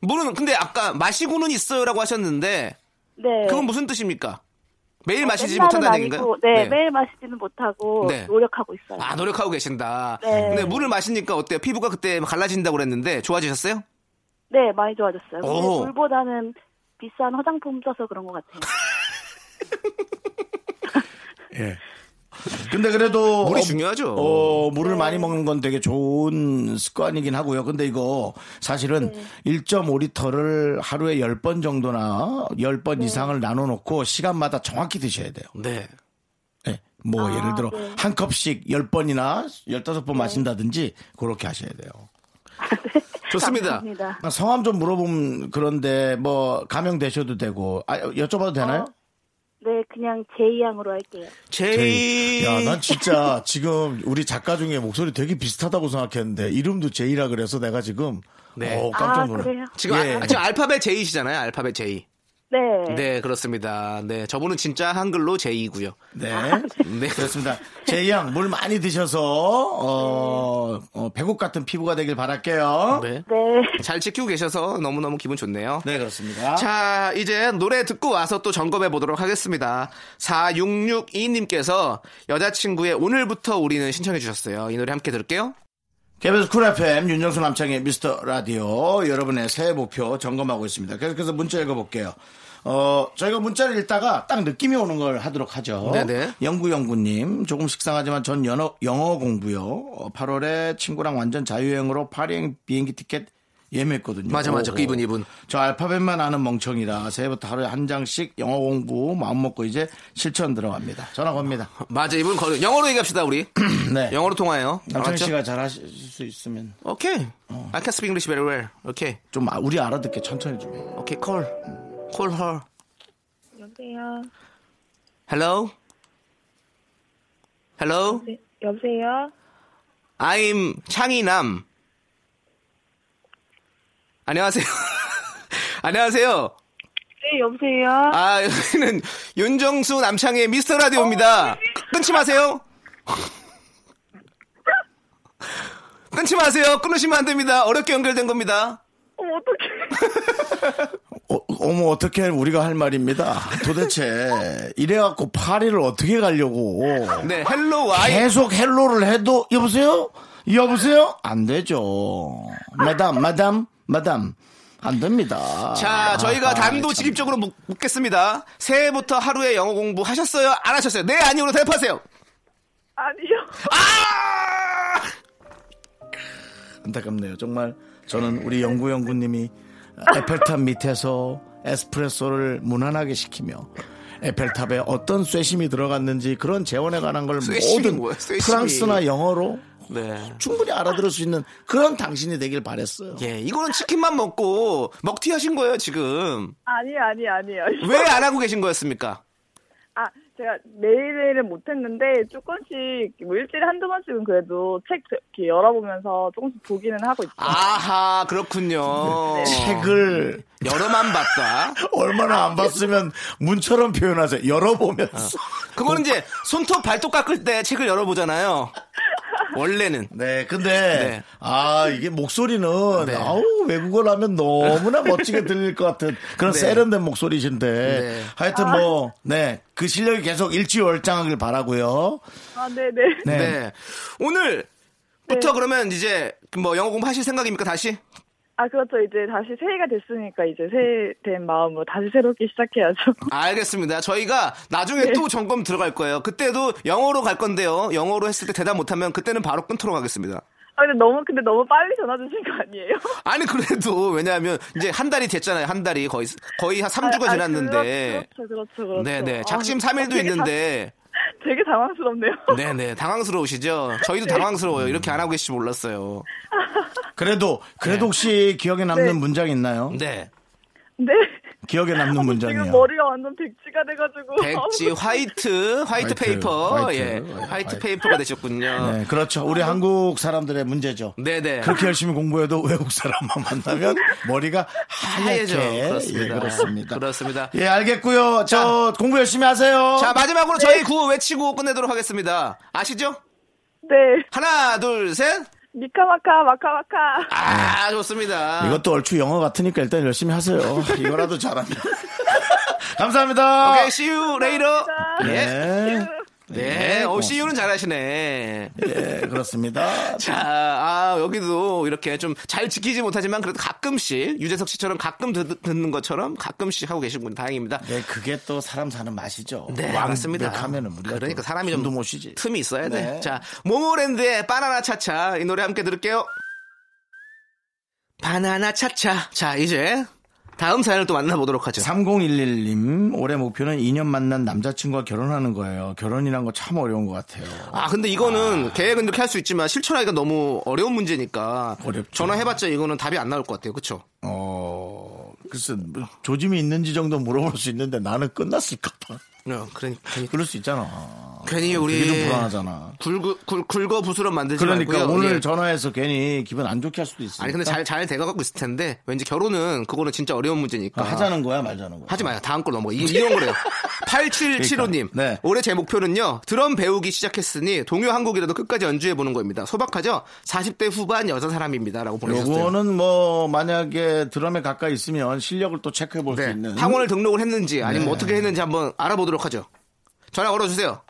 물은, 근데 아까 마시고는 있어요라고 하셨는데, 네. 그건 무슨 뜻입니까? 매일 마시지 맨날은 못한다는 얘기인가요? 네, 매일 마시지는 못하고 네. 노력하고 있어요. 아, 노력하고 계신다. 네. 근데 물을 마시니까 어때요? 피부가 그때 갈라진다고 그랬는데 좋아지셨어요? 네, 많이 좋아졌어요. 근데 오. 물보다는 비싼 화장품 써서 그런 것 같아요. 예. 근데 그래도 물이 어, 중요하죠. 어, 물을 많이 먹는 건 되게 좋은 습관이긴 하고요. 근데 이거 사실은 1.5리터를 하루에 10번 정도나 10번 이상을 나눠 놓고 시간마다 정확히 드셔야 돼요. 네. 예. 뭐 아, 예를 들어 네. 한 컵씩 10번이나 15번 마신다든지 그렇게 하셔야 돼요. 좋습니다. 감사합니다. 성함 좀 물어보면 그런데 뭐 감염되셔도 되고 아, 여쭤봐도 되나요? 네, 그냥 제이 양으로 할게요. 제이. 야, 난 진짜 지금 우리 작가 중에 목소리 되게 비슷하다고 생각했는데 이름도 제이라 그래서 내가 지금 네. 어, 깜짝 아, 놀랐 그래요? 지금, 예. 아, 지금 알파벳 J시잖아요. 알파벳 J. 네. 네, 그렇습니다. 네, 저분은 진짜 한글로 J이고요. 네. 네. 그렇습니다. 제이 양, 물 많이 드셔서, 어, 어, 배국 같은 피부가 되길 바랄게요. 네. 네. 잘 지키고 계셔서 너무너무 기분 좋네요. 네, 그렇습니다. 자, 이제 노래 듣고 와서 또 점검해 보도록 하겠습니다. 4662님께서 여자친구의 오늘부터 우리는 신청해 주셨어요. 이 노래 함께 들을게요. KBS 쿨 FM 윤정수 남창희의 미스터 라디오 여러분의 새해 목표 점검하고 있습니다. 계속해서 문자 읽어볼게요. 어, 저희가 문자를 읽다가 딱 느낌이 오는 걸 하도록 하죠. 네네. 영구영구님, 조금 식상하지만 전 영어, 영어 공부요. 어, 8월에 친구랑 완전 자유여행으로 파리행 비행기 티켓 예매했거든요. 맞아, 맞아. 그 이분, 이분. 저 알파벳만 아는 멍청이라 새해부터 하루에 한 장씩 영어 공부 마음 먹고 이제 실천 들어갑니다. 전화 겁니다. 맞아, 이분 거 영어로 얘기합시다, 우리. 네. 영어로 통화해요. 남창희? 씨가 잘 하실 수 있으면 오케이. I can speak English very well. 오케이. 좀 아- 우리 알아듣게 천천히 좀. 오케이, call. call her. 여보세요? Hello? Hello? 여보세요? I'm 창희남. 안녕하세요. 안녕하세요. 네, 여보세요? 아, 여기는 윤정수 남창희의 미스터 라디오입니다. 끊지 마세요. 끊지 마세요. 끊으시면 안 됩니다. 어렵게 연결된 겁니다. 어, 어떡해. 어, 어머 어떻게 우리가 할 말입니다. 도대체 이래갖고 파리를 어떻게 가려고 네, hello why. 계속 hello를 해도 여보세요 여보세요 안 되죠. 마담 마담 마담 안 됩니다. 자, 저희가 아, 단도직입적으로 묻- 묻겠습니다. 새해부터 하루에 영어 공부 하셨어요? 안 하셨어요? 네, 아니오로 대답하세요. 아니요. 아! 안타깝네요. 정말 저는 우리 영구 영구님이 에펠탑 밑에서 에스프레소를 무난하게 시키며 에펠탑에 어떤 쇠심이 들어갔는지 그런 재원에 관한 걸 모든 뭐야. 프랑스나 영어로 네. 충분히 알아들을 수 있는 그런 당신이 되길 바랬어요. 예, 이거는 치킨만 먹고 먹튀 하신 거예요, 지금. 아니, 아니, 아니요. 왜 안 하고 계신 거였습니까? 아, 제가 매일매일은 못했는데, 조금씩, 뭐 일주일에 한두 번씩은 그래도 책 이렇게 열어보면서 조금씩 보기는 하고 있죠. 아하, 그렇군요. 책을 여러만 봤다. 얼마나 안 봤으면 문처럼 표현하세요. 열어보면서. 그거는 이제 손톱 발톱 깎을 때 책을 열어보잖아요. 원래는. 네, 근데 네. 아 이게 목소리는 네. 아우 외국어를 하면 너무나 멋지게 들릴 것 같은 그런 네. 세련된 목소리신데 네. 하여튼 뭐네그 실력이 계속 일지월장하길 바라고요. 아, 네네. 네. 네. 오늘부터 그러면 이제 뭐 영어 공부하실 생각입니까, 다시? 아, 그렇죠. 이제 다시 새해가 됐으니까, 이제 새해 된 마음으로 다시 새롭게 시작해야죠. 알겠습니다. 저희가 나중에 또 점검 들어갈 거예요. 그때도 영어로 갈 건데요. 영어로 했을 때 대답 못하면 그때는 바로 끊도록 하겠습니다. 아, 근데 너무, 근데 너무 빨리 전화 주신 거 아니에요? 아니 그래도 왜냐하면 이제 한 달이 됐잖아요. 한 달이 거의 거의 한 3주가 아, 아, 지났는데. 그렇죠, 그렇죠, 그렇죠. 네네. 아, 작심 3일도 되게 있는데. 다- 되게 당황스럽네요. 네네. 당황스러우시죠? 저희도 당황스러워요. 이렇게 안 하고 계실지 몰랐어요. 그래도 그래도 혹시 기억에 남는 네. 문장 있나요? 네. 네. 기억에 남는 지금 문장이요. 머리가 완전 백지가 돼가지고. 백지 white white white, paper white, 예 white. white paper가 되셨군요. 네, 그렇죠. 우리 한국 사람들의 문제죠. 네네. 그렇게 열심히 공부해도 외국 사람만 만나면 머리가 하얗게 하얘죠. 그렇습니다. 예, 그렇습니다. 그렇습니다. 예, 알겠고요. 저 공부 열심히 하세요. 자 마지막으로 저희 구호 외치고 끝내도록 하겠습니다. 아시죠? 네. 하나 둘 셋. 미카마카, 마카마카. 아 좋습니다. 이것도 얼추 영어 같으니까 일단 열심히 하세요. 이거라도 잘하면. 감사합니다. 오케이, see you later. 예. 네. 네. 어, see you는 잘하시네. 예, 그렇습니다. 자, 아, 여기도 이렇게 좀 잘 지키지 못하지만 그래도 가끔씩 유재석 씨처럼 가끔 듣, 는 것처럼 가끔씩 하고 계신 분 다행입니다. 네, 그게 또 사람 사는 맛이죠. 네, 맞습니다. 하면은 우리가 그러니까 또 사람이 좀못 쉬지. 틈이 있어야 돼. 네. 자, 모모랜드의 바나나 차차 이 노래 함께 들을게요. 바나나 차차. 자, 이제 다음 사연을 또 만나보도록 하죠. 3011님, 올해 목표는 2년 만난 남자친구와 결혼하는 거예요. 결혼이란 거 참 어려운 것 같아요. 아, 근데 이거는 계획은 이렇게 할 수 있지만 실천하기가 너무 어려운 문제니까 어렵죠. 전화해봤자 이거는 답이 안 나올 것 같아요. 그쵸? 어, 글쎄, 뭐 조짐이 있는지 정도 물어볼 수 있는데 나는 끝났을까봐. 어, 그러니까 괜히, 그럴 수 있잖아. 괜히 그게 우리 좀 불안하잖아. 굵어, 굵, 굵어 부스럼 만들지 그러니까 말고요. 오늘 예. 전화해서 괜히 기분 안 좋게 할 수도 있어. 아니 근데 잘 잘 돼가고 있을 텐데 왠지 결혼은 그거는 진짜 어려운 문제니까 하자는 거야, 말자는 거야. 하지 마요. 다음 걸 넘어가. 이, 이런 거래요. 8775님. 그러니까, 네. 올해 제 목표는요. 드럼 배우기 시작했으니 동요 한 곡이라도 끝까지 연주해 보는 겁니다. 소박하죠? 40대 후반 여자 사람입니다. 라고 보내셨어요. 요거는 뭐 만약에 드럼에 가까이 있으면 실력을 또 체크해 볼수 네. 있는 학원을 등록을 했는지 아니면 네. 어떻게 했는지 한번 알아보 도록 하죠. 전화 걸어주세요.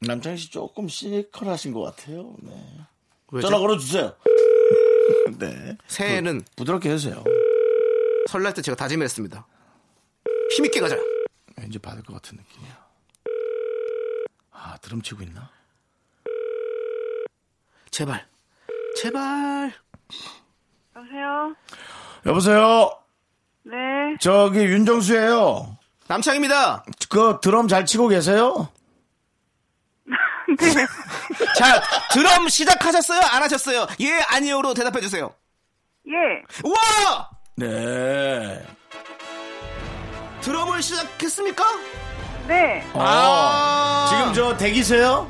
남창희 씨 조금 시컬하신 것 같아요. 네. 왜죠? 전화 걸어주세요. 네. 새해는 부 드럽게 해주세요. 설날 때 제가 다짐했습니다. 힘있게 가자. 왠지 받을 것 같은 느낌이야. 아, 드럼 치고 있나? 제발. 제발. 여보세요? 여보세요? 네. 저기 윤정수예요 남창입니다. 그 드럼 잘 치고 계세요? 자, 드럼 시작하셨어요? 안 하셨어요? 예, 아니요로 대답해 주세요. 예. 우와! 네. 드럼을 시작했습니까? 네. 아. 지금 저 대기세요?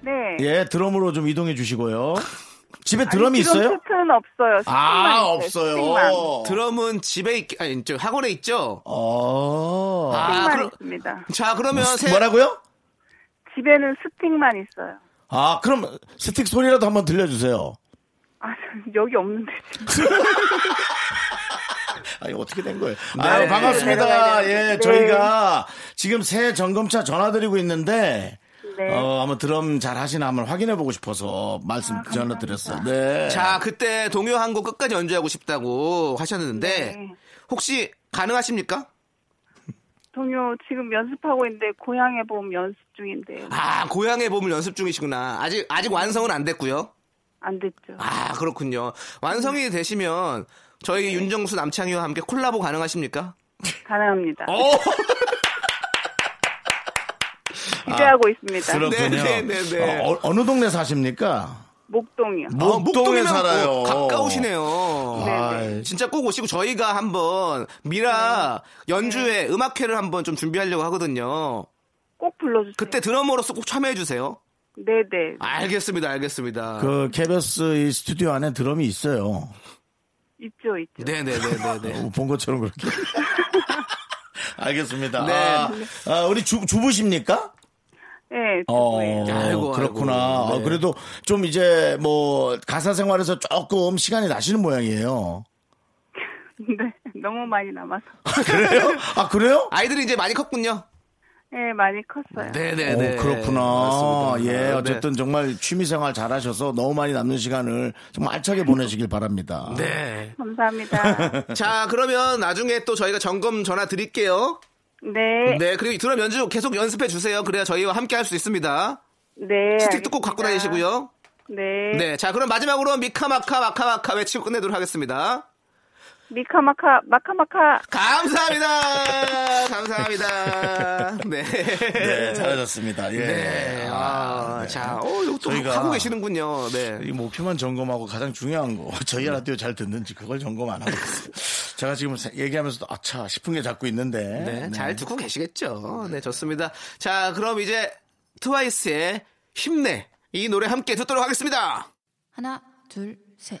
네. 예, 드럼으로 좀 이동해 주시고요. 집에 드럼이 지금 있어요? 세트 는 없어요. 아, 스틱만 있어요. 스틱만. 없어요. 드럼은 집에 있, 아니, 저 학원에 있죠? 어. 아, 스틱만 그럼- 있습니다. 자, 그러면 새, 뭐라고요? 집에는 스틱만 있어요. 아, 그럼 스틱 소리라도 한번 들려주세요. 아, 여기 없는데 지금. 아니, 어떻게 된 거예요? 네. 아유, 반갑습니다. 내려가야 예, 되는데. 저희가 지금 새 점검차 전화드리고 있는데, 네. 어, 한번 드럼 잘 하시나 한번 확인해 보고 싶어서 말씀 전화 드렸어요. 네. 자, 그때 동요 한 곡 끝까지 연주하고 싶다고 하셨는데, 네. 혹시 가능하십니까? 동요 지금 연습하고 있는데 고향에 봄 연습 중인데 아, 고향의 봄을 연습 중이시구나. 아직, 아직 완성은 안 됐고요. 안 됐죠. 아, 그렇군요. 완성이 되시면 저희 윤정수 남창희와 함께 콜라보 가능하십니까? 가능합니다. 어, 기대하고 있습니다. 그렇군요. 네, 네, 네, 네. 어, 어느 동네 사십니까? 목동이요. 뭐? 어, 목동에 목동이면 살아요. 뭐 가까우시네요. 아, 진짜 꼭 오시고 저희가 한번 미라 연주회 음악회를 한번 좀 준비하려고 하거든요. 꼭 불러주세요. 그때 드러머로서 꼭 참여해 주세요. 네네. 알겠습니다, 알겠습니다. 그 KBS 이 스튜디오 안에 드럼이 있어요. 있죠, 있죠. 네네네네네. 어, 본 것처럼 그렇게. 알겠습니다. 네. 아, 아, 우리 주, 주부십니까? 네, 어. 아이고, 그렇구나. 아이고. 어, 네. 그래도 좀 이제 뭐 가사 생활에서 조금 시간이 나시는 모양이에요. 네, 너무 많이 남아서. 그래요? 아, 그래요? 아이들이 이제 많이 컸군요. 네, 많이 컸어요. 네네네. 오, 그렇구나. 맞습니다. 예, 네. 어쨌든 정말 취미생활 잘하셔서 너무 많이 남는 시간을 정말 알차게 보내시길 바랍니다. 네. 감사합니다. 자, 그러면 나중에 또 저희가 점검 전화 드릴게요. 네, 네, 그리고 드럼 연주 계속 연습해 주세요. 그래야 저희와 함께 할 수 있습니다. 네. 스틱도 꼭 갖고. 다니시고요. 네. 네, 자, 그럼 마지막으로 미카마카 마카마카 외치고 끝내도록 하겠습니다. 미카마카, 마카마카. 감사합니다. 감사합니다. 네. 네, 잘하셨습니다. 예. 네. 아, 네. 자, 어, 이거 또 저희가- 하고 계시는군요. 네. 이 목표만 점검하고 가장 중요한 거 저희 라디오 잘 듣는지 그걸 점검 안 하고 있어요. 제가 지금 얘기하면서도 아차 싶은 게 자꾸 있는데 네, 잘 듣고 계시겠죠. 네, 좋습니다. 자, 그럼 이제 트와이스의 힘내 이 노래 함께 듣도록 하겠습니다. 하나, 둘, 셋.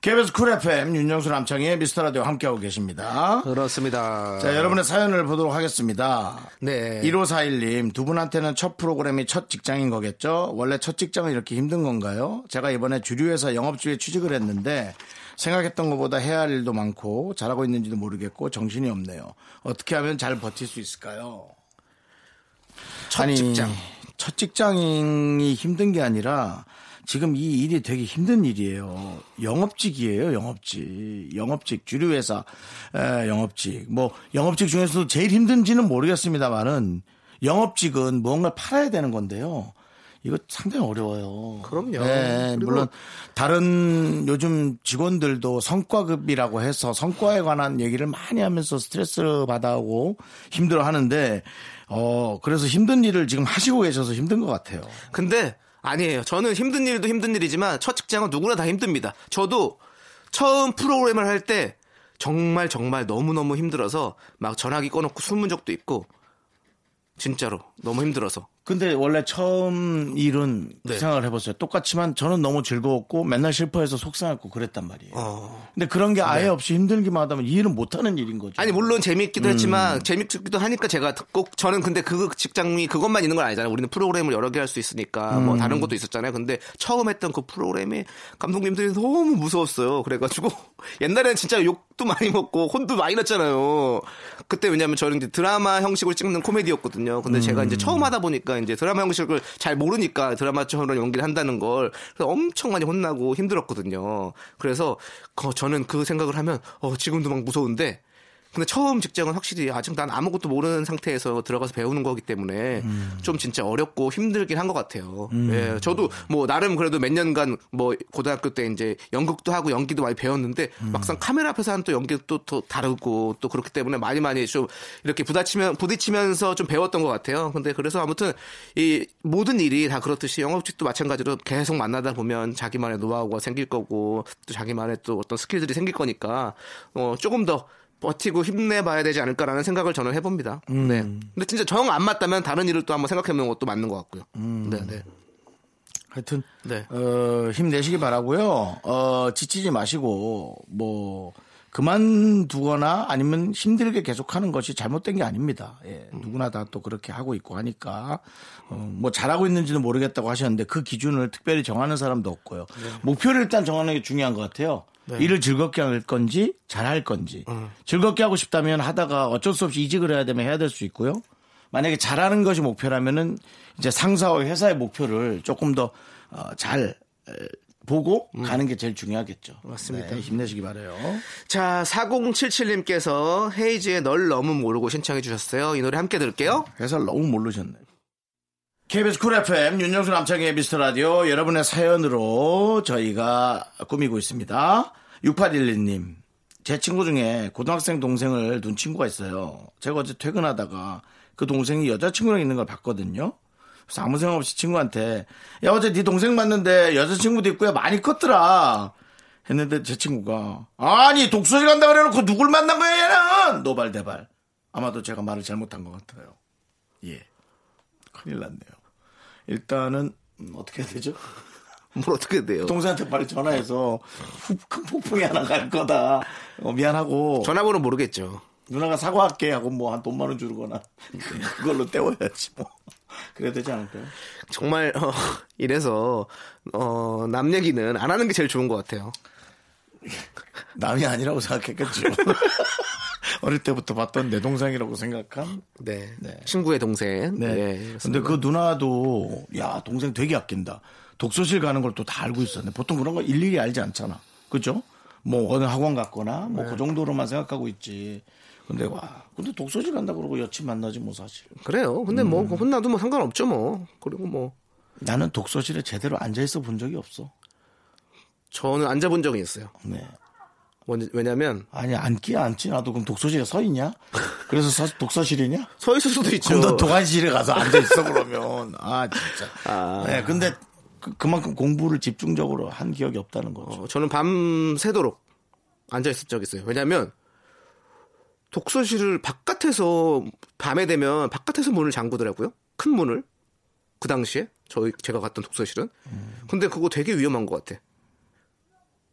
KBS 쿨 FM 윤정수 남창희의 미스터 라디오 함께하고 계십니다. 그렇습니다. 자, 여러분의 사연을 보도록 하겠습니다. 네. 1541님, 두 분한테는 첫 프로그램이 첫 직장인 거겠죠? 원래 첫 직장은 이렇게 힘든 건가요? 제가 이번에 주류회사 영업주에 취직을 했는데 생각했던 것보다 해야 할 일도 많고 잘하고 있는지도 모르겠고 정신이 없네요. 어떻게 하면 잘 버틸 수 있을까요? 첫 아니, 직장. 첫 직장이 힘든 게 아니라 지금 이 일이 되게 힘든 일이에요. 영업직이에요, 영업직. 영업직, 주류회사, 에, 영업직. 뭐, 영업직 중에서도 제일 힘든지는 모르겠습니다만은 영업직은 무언가를 팔아야 되는 건데요. 이거 상당히 어려워요. 그럼요. 네, 물론 다른 요즘 직원들도 성과급이라고 해서 성과에 관한 얘기를 많이 하면서 스트레스를 받아오고 힘들어 하는데 어 그래서 힘든 일을 지금 하시고 계셔서 힘든 것 같아요. 근데 아니에요. 저는 힘든 일도 힘든 일이지만 첫 직장은 누구나 다 힘듭니다. 저도 처음 프로그램을 할 때 정말 정말 너무너무 힘들어서 막 전화기 꺼놓고 숨은 적도 있고 진짜로 너무 힘들어서 근데 원래 처음 일은 그 네. 생각을 해봤어요. 똑같지만 저는 너무 즐거웠고 맨날 실패해서 속상했고 그랬단 말이에요. 어. 근데 그런 게 아예 없이 힘들기만 하다면 이 일은 못하는 일인 거죠. 아니 물론 재밌기도 했지만 재밌기도 하니까 제가 꼭 저는 근데 그 직장이 그것만 있는 건 아니잖아요. 우리는 프로그램을 여러 개 할 수 있으니까 뭐 다른 것도 있었잖아요. 근데 처음 했던 그 프로그램이 감독님들이 너무 무서웠어요. 그래가지고 옛날에는 진짜 욕도 많이 먹고 혼도 많이 났잖아요. 그때 왜냐면 저는 이제 드라마 형식으로 찍는 코미디였거든요. 근데 제가 이제 처음 하다 보니까 이제 드라마 형식을 잘 모르니까 드라마처럼 연기를 한다는 걸 그래서 엄청 많이 혼나고 힘들었거든요. 그래서 거- 저는 그 생각을 하면 어, 지금도 막 무서운데 근데 처음 직장은 확실히 아직 난 아무것도 모르는 상태에서 들어가서 배우는 거기 때문에 좀 진짜 어렵고 힘들긴 한 것 같아요. 예, 저도 뭐 나름 그래도 몇 년간 뭐 고등학교 때 이제 연극도 하고 연기도 많이 배웠는데 막상 카메라 앞에서 하는 또 연기도 또, 또 다르고 또 그렇기 때문에 많이 많이 좀 이렇게 부딪히면 부딪히면서 좀 배웠던 것 같아요. 근데 그래서 아무튼 이 모든 일이 다 그렇듯이 영업직도 마찬가지로 계속 만나다 보면 자기만의 노하우가 생길 거고 또 자기만의 또 어떤 스킬들이 생길 거니까 어 조금 더 버티고 힘내봐야 되지 않을까라는 생각을 저는 해봅니다. 네. 근데 진짜 정 안 맞다면 다른 일을 또 한번 생각해보는 것도 맞는 것 같고요. 네, 네. 하여튼 네. 어, 힘내시기 바라고요. 어, 지치지 마시고 뭐 그만두거나 아니면 힘들게 계속하는 것이 잘못된 게 아닙니다. 예, 누구나 다 또 그렇게 하고 있고 하니까 어, 뭐 잘하고 있는지는 모르겠다고 하셨는데 그 기준을 특별히 정하는 사람도 없고요. 목표를 일단 정하는 게 중요한 것 같아요. 일을 즐겁게 할 건지 잘할 건지 즐겁게 하고 싶다면 하다가 어쩔 수 없이 이직을 해야 되면 해야 될 수 있고요. 만약에 잘하는 것이 목표라면은 이제 상사와 회사의 목표를 조금 더잘 보고 가는 게 제일 중요하겠죠. 맞습니다. 힘내시기 바래요. 자, 4077님께서 헤이즈의 널 너무 모르고 신청해 주셨어요. 이 노래 함께 들을게요. 회사를 너무 모르셨네. KBS 쿨 FM 윤정수 남창희의 미스터 라디오 여러분의 사연으로 저희가 꾸미고 있습니다. 6812님. 제 친구 중에 고등학생 동생을 둔 친구가 있어요. 제가 어제 퇴근하다가 그 동생이 여자친구랑 있는 걸 봤거든요. 그래서 아무 생각 없이 친구한테 야 어제 네 동생 봤는데 여자친구도 있고요 많이 컸더라 했는데 제 친구가 아니 독서실 간다 그래놓고 누굴 만난 거야 얘는 노발대발 아마도 제가 말을 잘못한 것 같아요 예 큰일 났네요 일단은 음, 어떻게 해야 되죠 뭘 어떻게 돼요? 동생한테 빨리 전화해서 후- 큰 폭풍이 하나 갈 거다 어, 미안하고 전화번호 모르겠죠. 누나가 사과할게 하고 뭐 한 돈만 원 주거나 그걸로 때워야지 뭐 그래야 되지 않을까요? 정말 어, 이래서 어, 남 얘기는 안 하는 게 제일 좋은 것 같아요. 남이 아니라고 생각했겠죠. 어릴 때부터 봤던 내 동생이라고 생각한. 네. 네. 친구의 동생. 네. 네. 근데 그 누나도 야 동생 되게 아낀다. 독서실 가는 걸 또 다 알고 있었네. 보통 그런 거 일일이 알지 않잖아. 그죠? 뭐 어느 학원 갔거나 뭐그 정도로만 생각하고 있지. 근데 와, 근데 독서실 간다 그러고 여친 만나지 뭐 사실. 그래요. 근데 뭐 음. 혼나도 뭐 상관없죠 뭐. 그리고 뭐 나는 독서실에 제대로 앉아 있어 본 적이 없어. 저는 앉아본 적이 있어요. 네. 원- 왜냐면 아니 앉기 앉지 나도 그럼 독서실에 서 있냐? 그래서 서- 독서실이냐? 서 있을 수도 있죠. 그럼 너 도관실에 가서 앉아 있어 그러면 아 진짜. 네, 근데 그, 만큼 공부를 집중적으로 한 기억이 없다는 거죠. 어, 저는 밤 새도록 앉아 있을 적 있어요. 왜냐면 독서실을 바깥에서 밤에 되면 바깥에서 문을 잠그더라고요. 큰 문을. 그 당시에 저희 제가 갔던 독서실은. 근데 그거 되게 위험한 것 같아.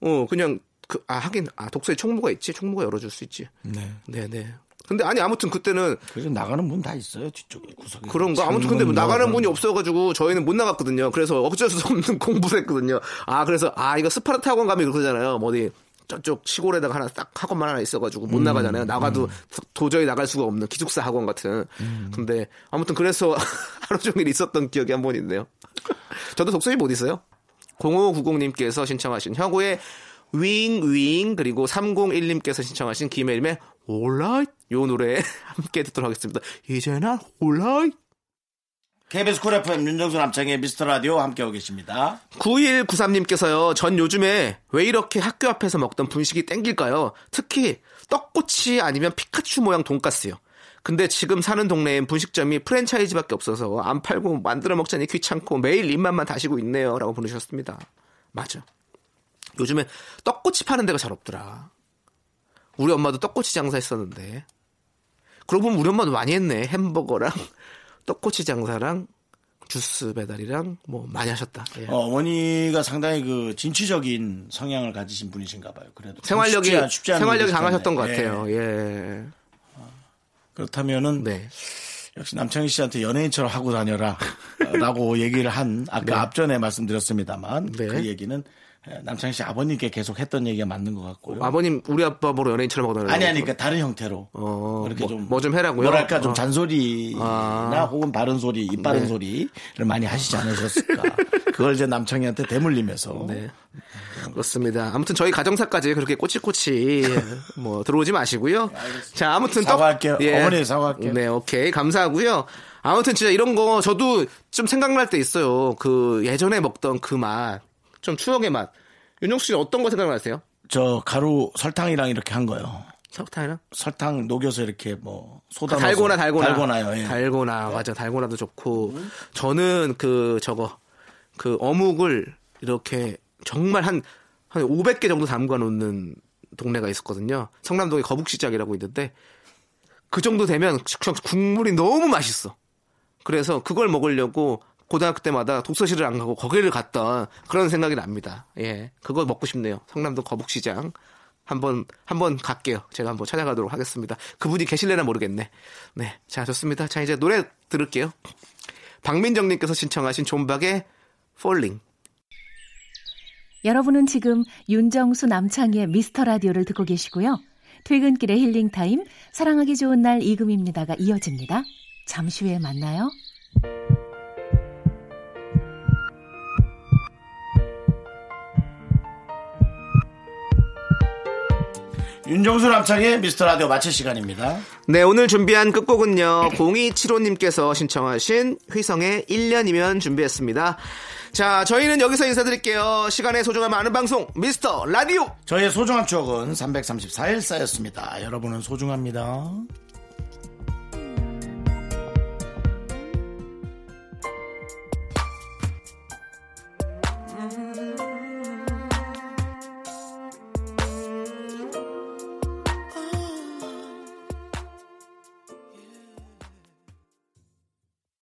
어 그냥 그, 아, 하긴, 아, 독서에 총무가 있지? 총무가 열어줄 수 있지. 네. 네네. 근데 아니, 아무튼 그때는 그래서 나가는 문 다 있어요 뒤쪽에 구석에. 그런가? 아무튼 근데 뭐 나가는 문이 없어가지고 저희는 못 나갔거든요. 그래서 어쩔 수 없는 공부를 했거든요. 아, 그래서, 아, 이거 스파르타 학원 가면 그러잖아요. 뭐 어디 저쪽 시골에다가 하나 딱 학원만 하나 있어가지고 못 나가잖아요. 나가도 도- 도저히 나갈 수가 없는 기숙사 학원 같은. 근데 아무튼 그래서 하루 종일 있었던 기억이 한 번 있네요. 저도 독서실 못 있어요. 0590님께서 신청하신 혁오의 윙윙 그리고 301님께서 신청하신 김혜림의 올라이 요 노래 함께 듣도록 하겠습니다. 이제 난 올라이 KBS 쿨 FM 윤정수 남창희의 미스터 라디오 함께하고 계십니다. 9193님께서요, 전 요즘에 왜 이렇게 학교 앞에서 먹던 분식이 땡길까요? 특히 떡꼬치 아니면 피카츄 모양 돈가스요. 근데 지금 사는 동네엔 분식점이 프랜차이즈밖에 없어서 안 팔고 만들어 먹자니 귀찮고 매일 입맛만 다시고 있네요. 라고 보내주셨습니다. 맞아. 요즘에 떡꼬치 파는 데가 잘 없더라. 우리 엄마도 떡꼬치 장사했었는데. 그러고 보면 우리 엄마도 많이 했네. 햄버거랑 떡꼬치 장사랑 주스 배달이랑 뭐 많이 하셨다. 예. 어, 머니가 상당히 그 진취적인 성향을 가지신 분이신가 봐요. 그래도 생활력이 쉽지 않- 쉽지 생활력이. 강하셨던 것 예. 같아요. 예. 그렇다면은 네. 역시 남창희 씨한테 연예인처럼 하고 다녀라 라고 얘기를 한 아까 앞전에 말씀드렸습니다만 네. 그 얘기는 남창희 씨 아버님께 계속 했던 얘기가 맞는 것 같고요. 아버님 우리 아빠 보러 연예인처럼 하고 다녀요. 아니 아니 그 다른 형태로 어, 그렇게 뭐- 좀 뭐 좀 해라고요? 뭐랄까 좀 어. 잔소리나 아. 혹은 바른 소리, 입 바른 네. 소리를 많이 하시지 않으셨을까? 그걸 이제 남창희한테 대물리면서 네. 그렇습니다. 아무튼 저희 가정사까지 그렇게 꼬치꼬치 뭐 들어오지 마시고요. 자, 아무튼 떡- 사과할게요. 어머니 사과할게요. 네, 오케이. 감사하고요. 아무튼 진짜 이런 거 저도 좀 생각날 때 있어요. 그 예전에 먹던 그 맛. 좀 추억의 맛. 윤정수 씨 어떤 거 생각나세요? 저 가루 설탕이랑 이렇게 한 거요. 설탕이랑? 설탕 녹여서 이렇게 뭐 소다 달고나 넣어서 달고나 달고나요. 예. 달고나 맞아 달고나도 좋고 저는 그 저거 그 어묵을 이렇게 정말 한한 500개 정도 담가 놓는 동네가 있었거든요. 성남동에 거북시장이라고 있는데 그 정도 되면 그냥 국물이 너무 맛있어. 그래서 그걸 먹으려고 고등학교 때마다 독서실을 안 가고 거기를 갔던 그런 생각이 납니다. 예. 그거 먹고 싶네요. 성남동 거북시장. 한번, 한번 갈게요. 제가 한번 찾아가도록 하겠습니다. 그분이 계실래나 모르겠네. 네. 자, 좋습니다. 자, 이제 노래 들을게요. 박민정 님께서 신청하신 존박의 Falling. 여러분은 지금 윤정수 남창희의 미스터 라디오를 듣고 계시고요. 퇴근길의 힐링 타임, 사랑하기 좋은 날 이금입니다가 이어집니다. 잠시 후에 만나요. 윤정수 남창의 미스터 라디오 마칠 시간입니다. 네, 오늘 준비한 끝곡은요. 0275님께서 신청하신 휘성의 1년이면 준비했습니다. 자, 저희는 여기서 인사드릴게요. 시간의 소중함 아는 방송, 미스터 라디오! 저희의 소중한 추억은 334일 쌓였습니다. 여러분은 소중합니다.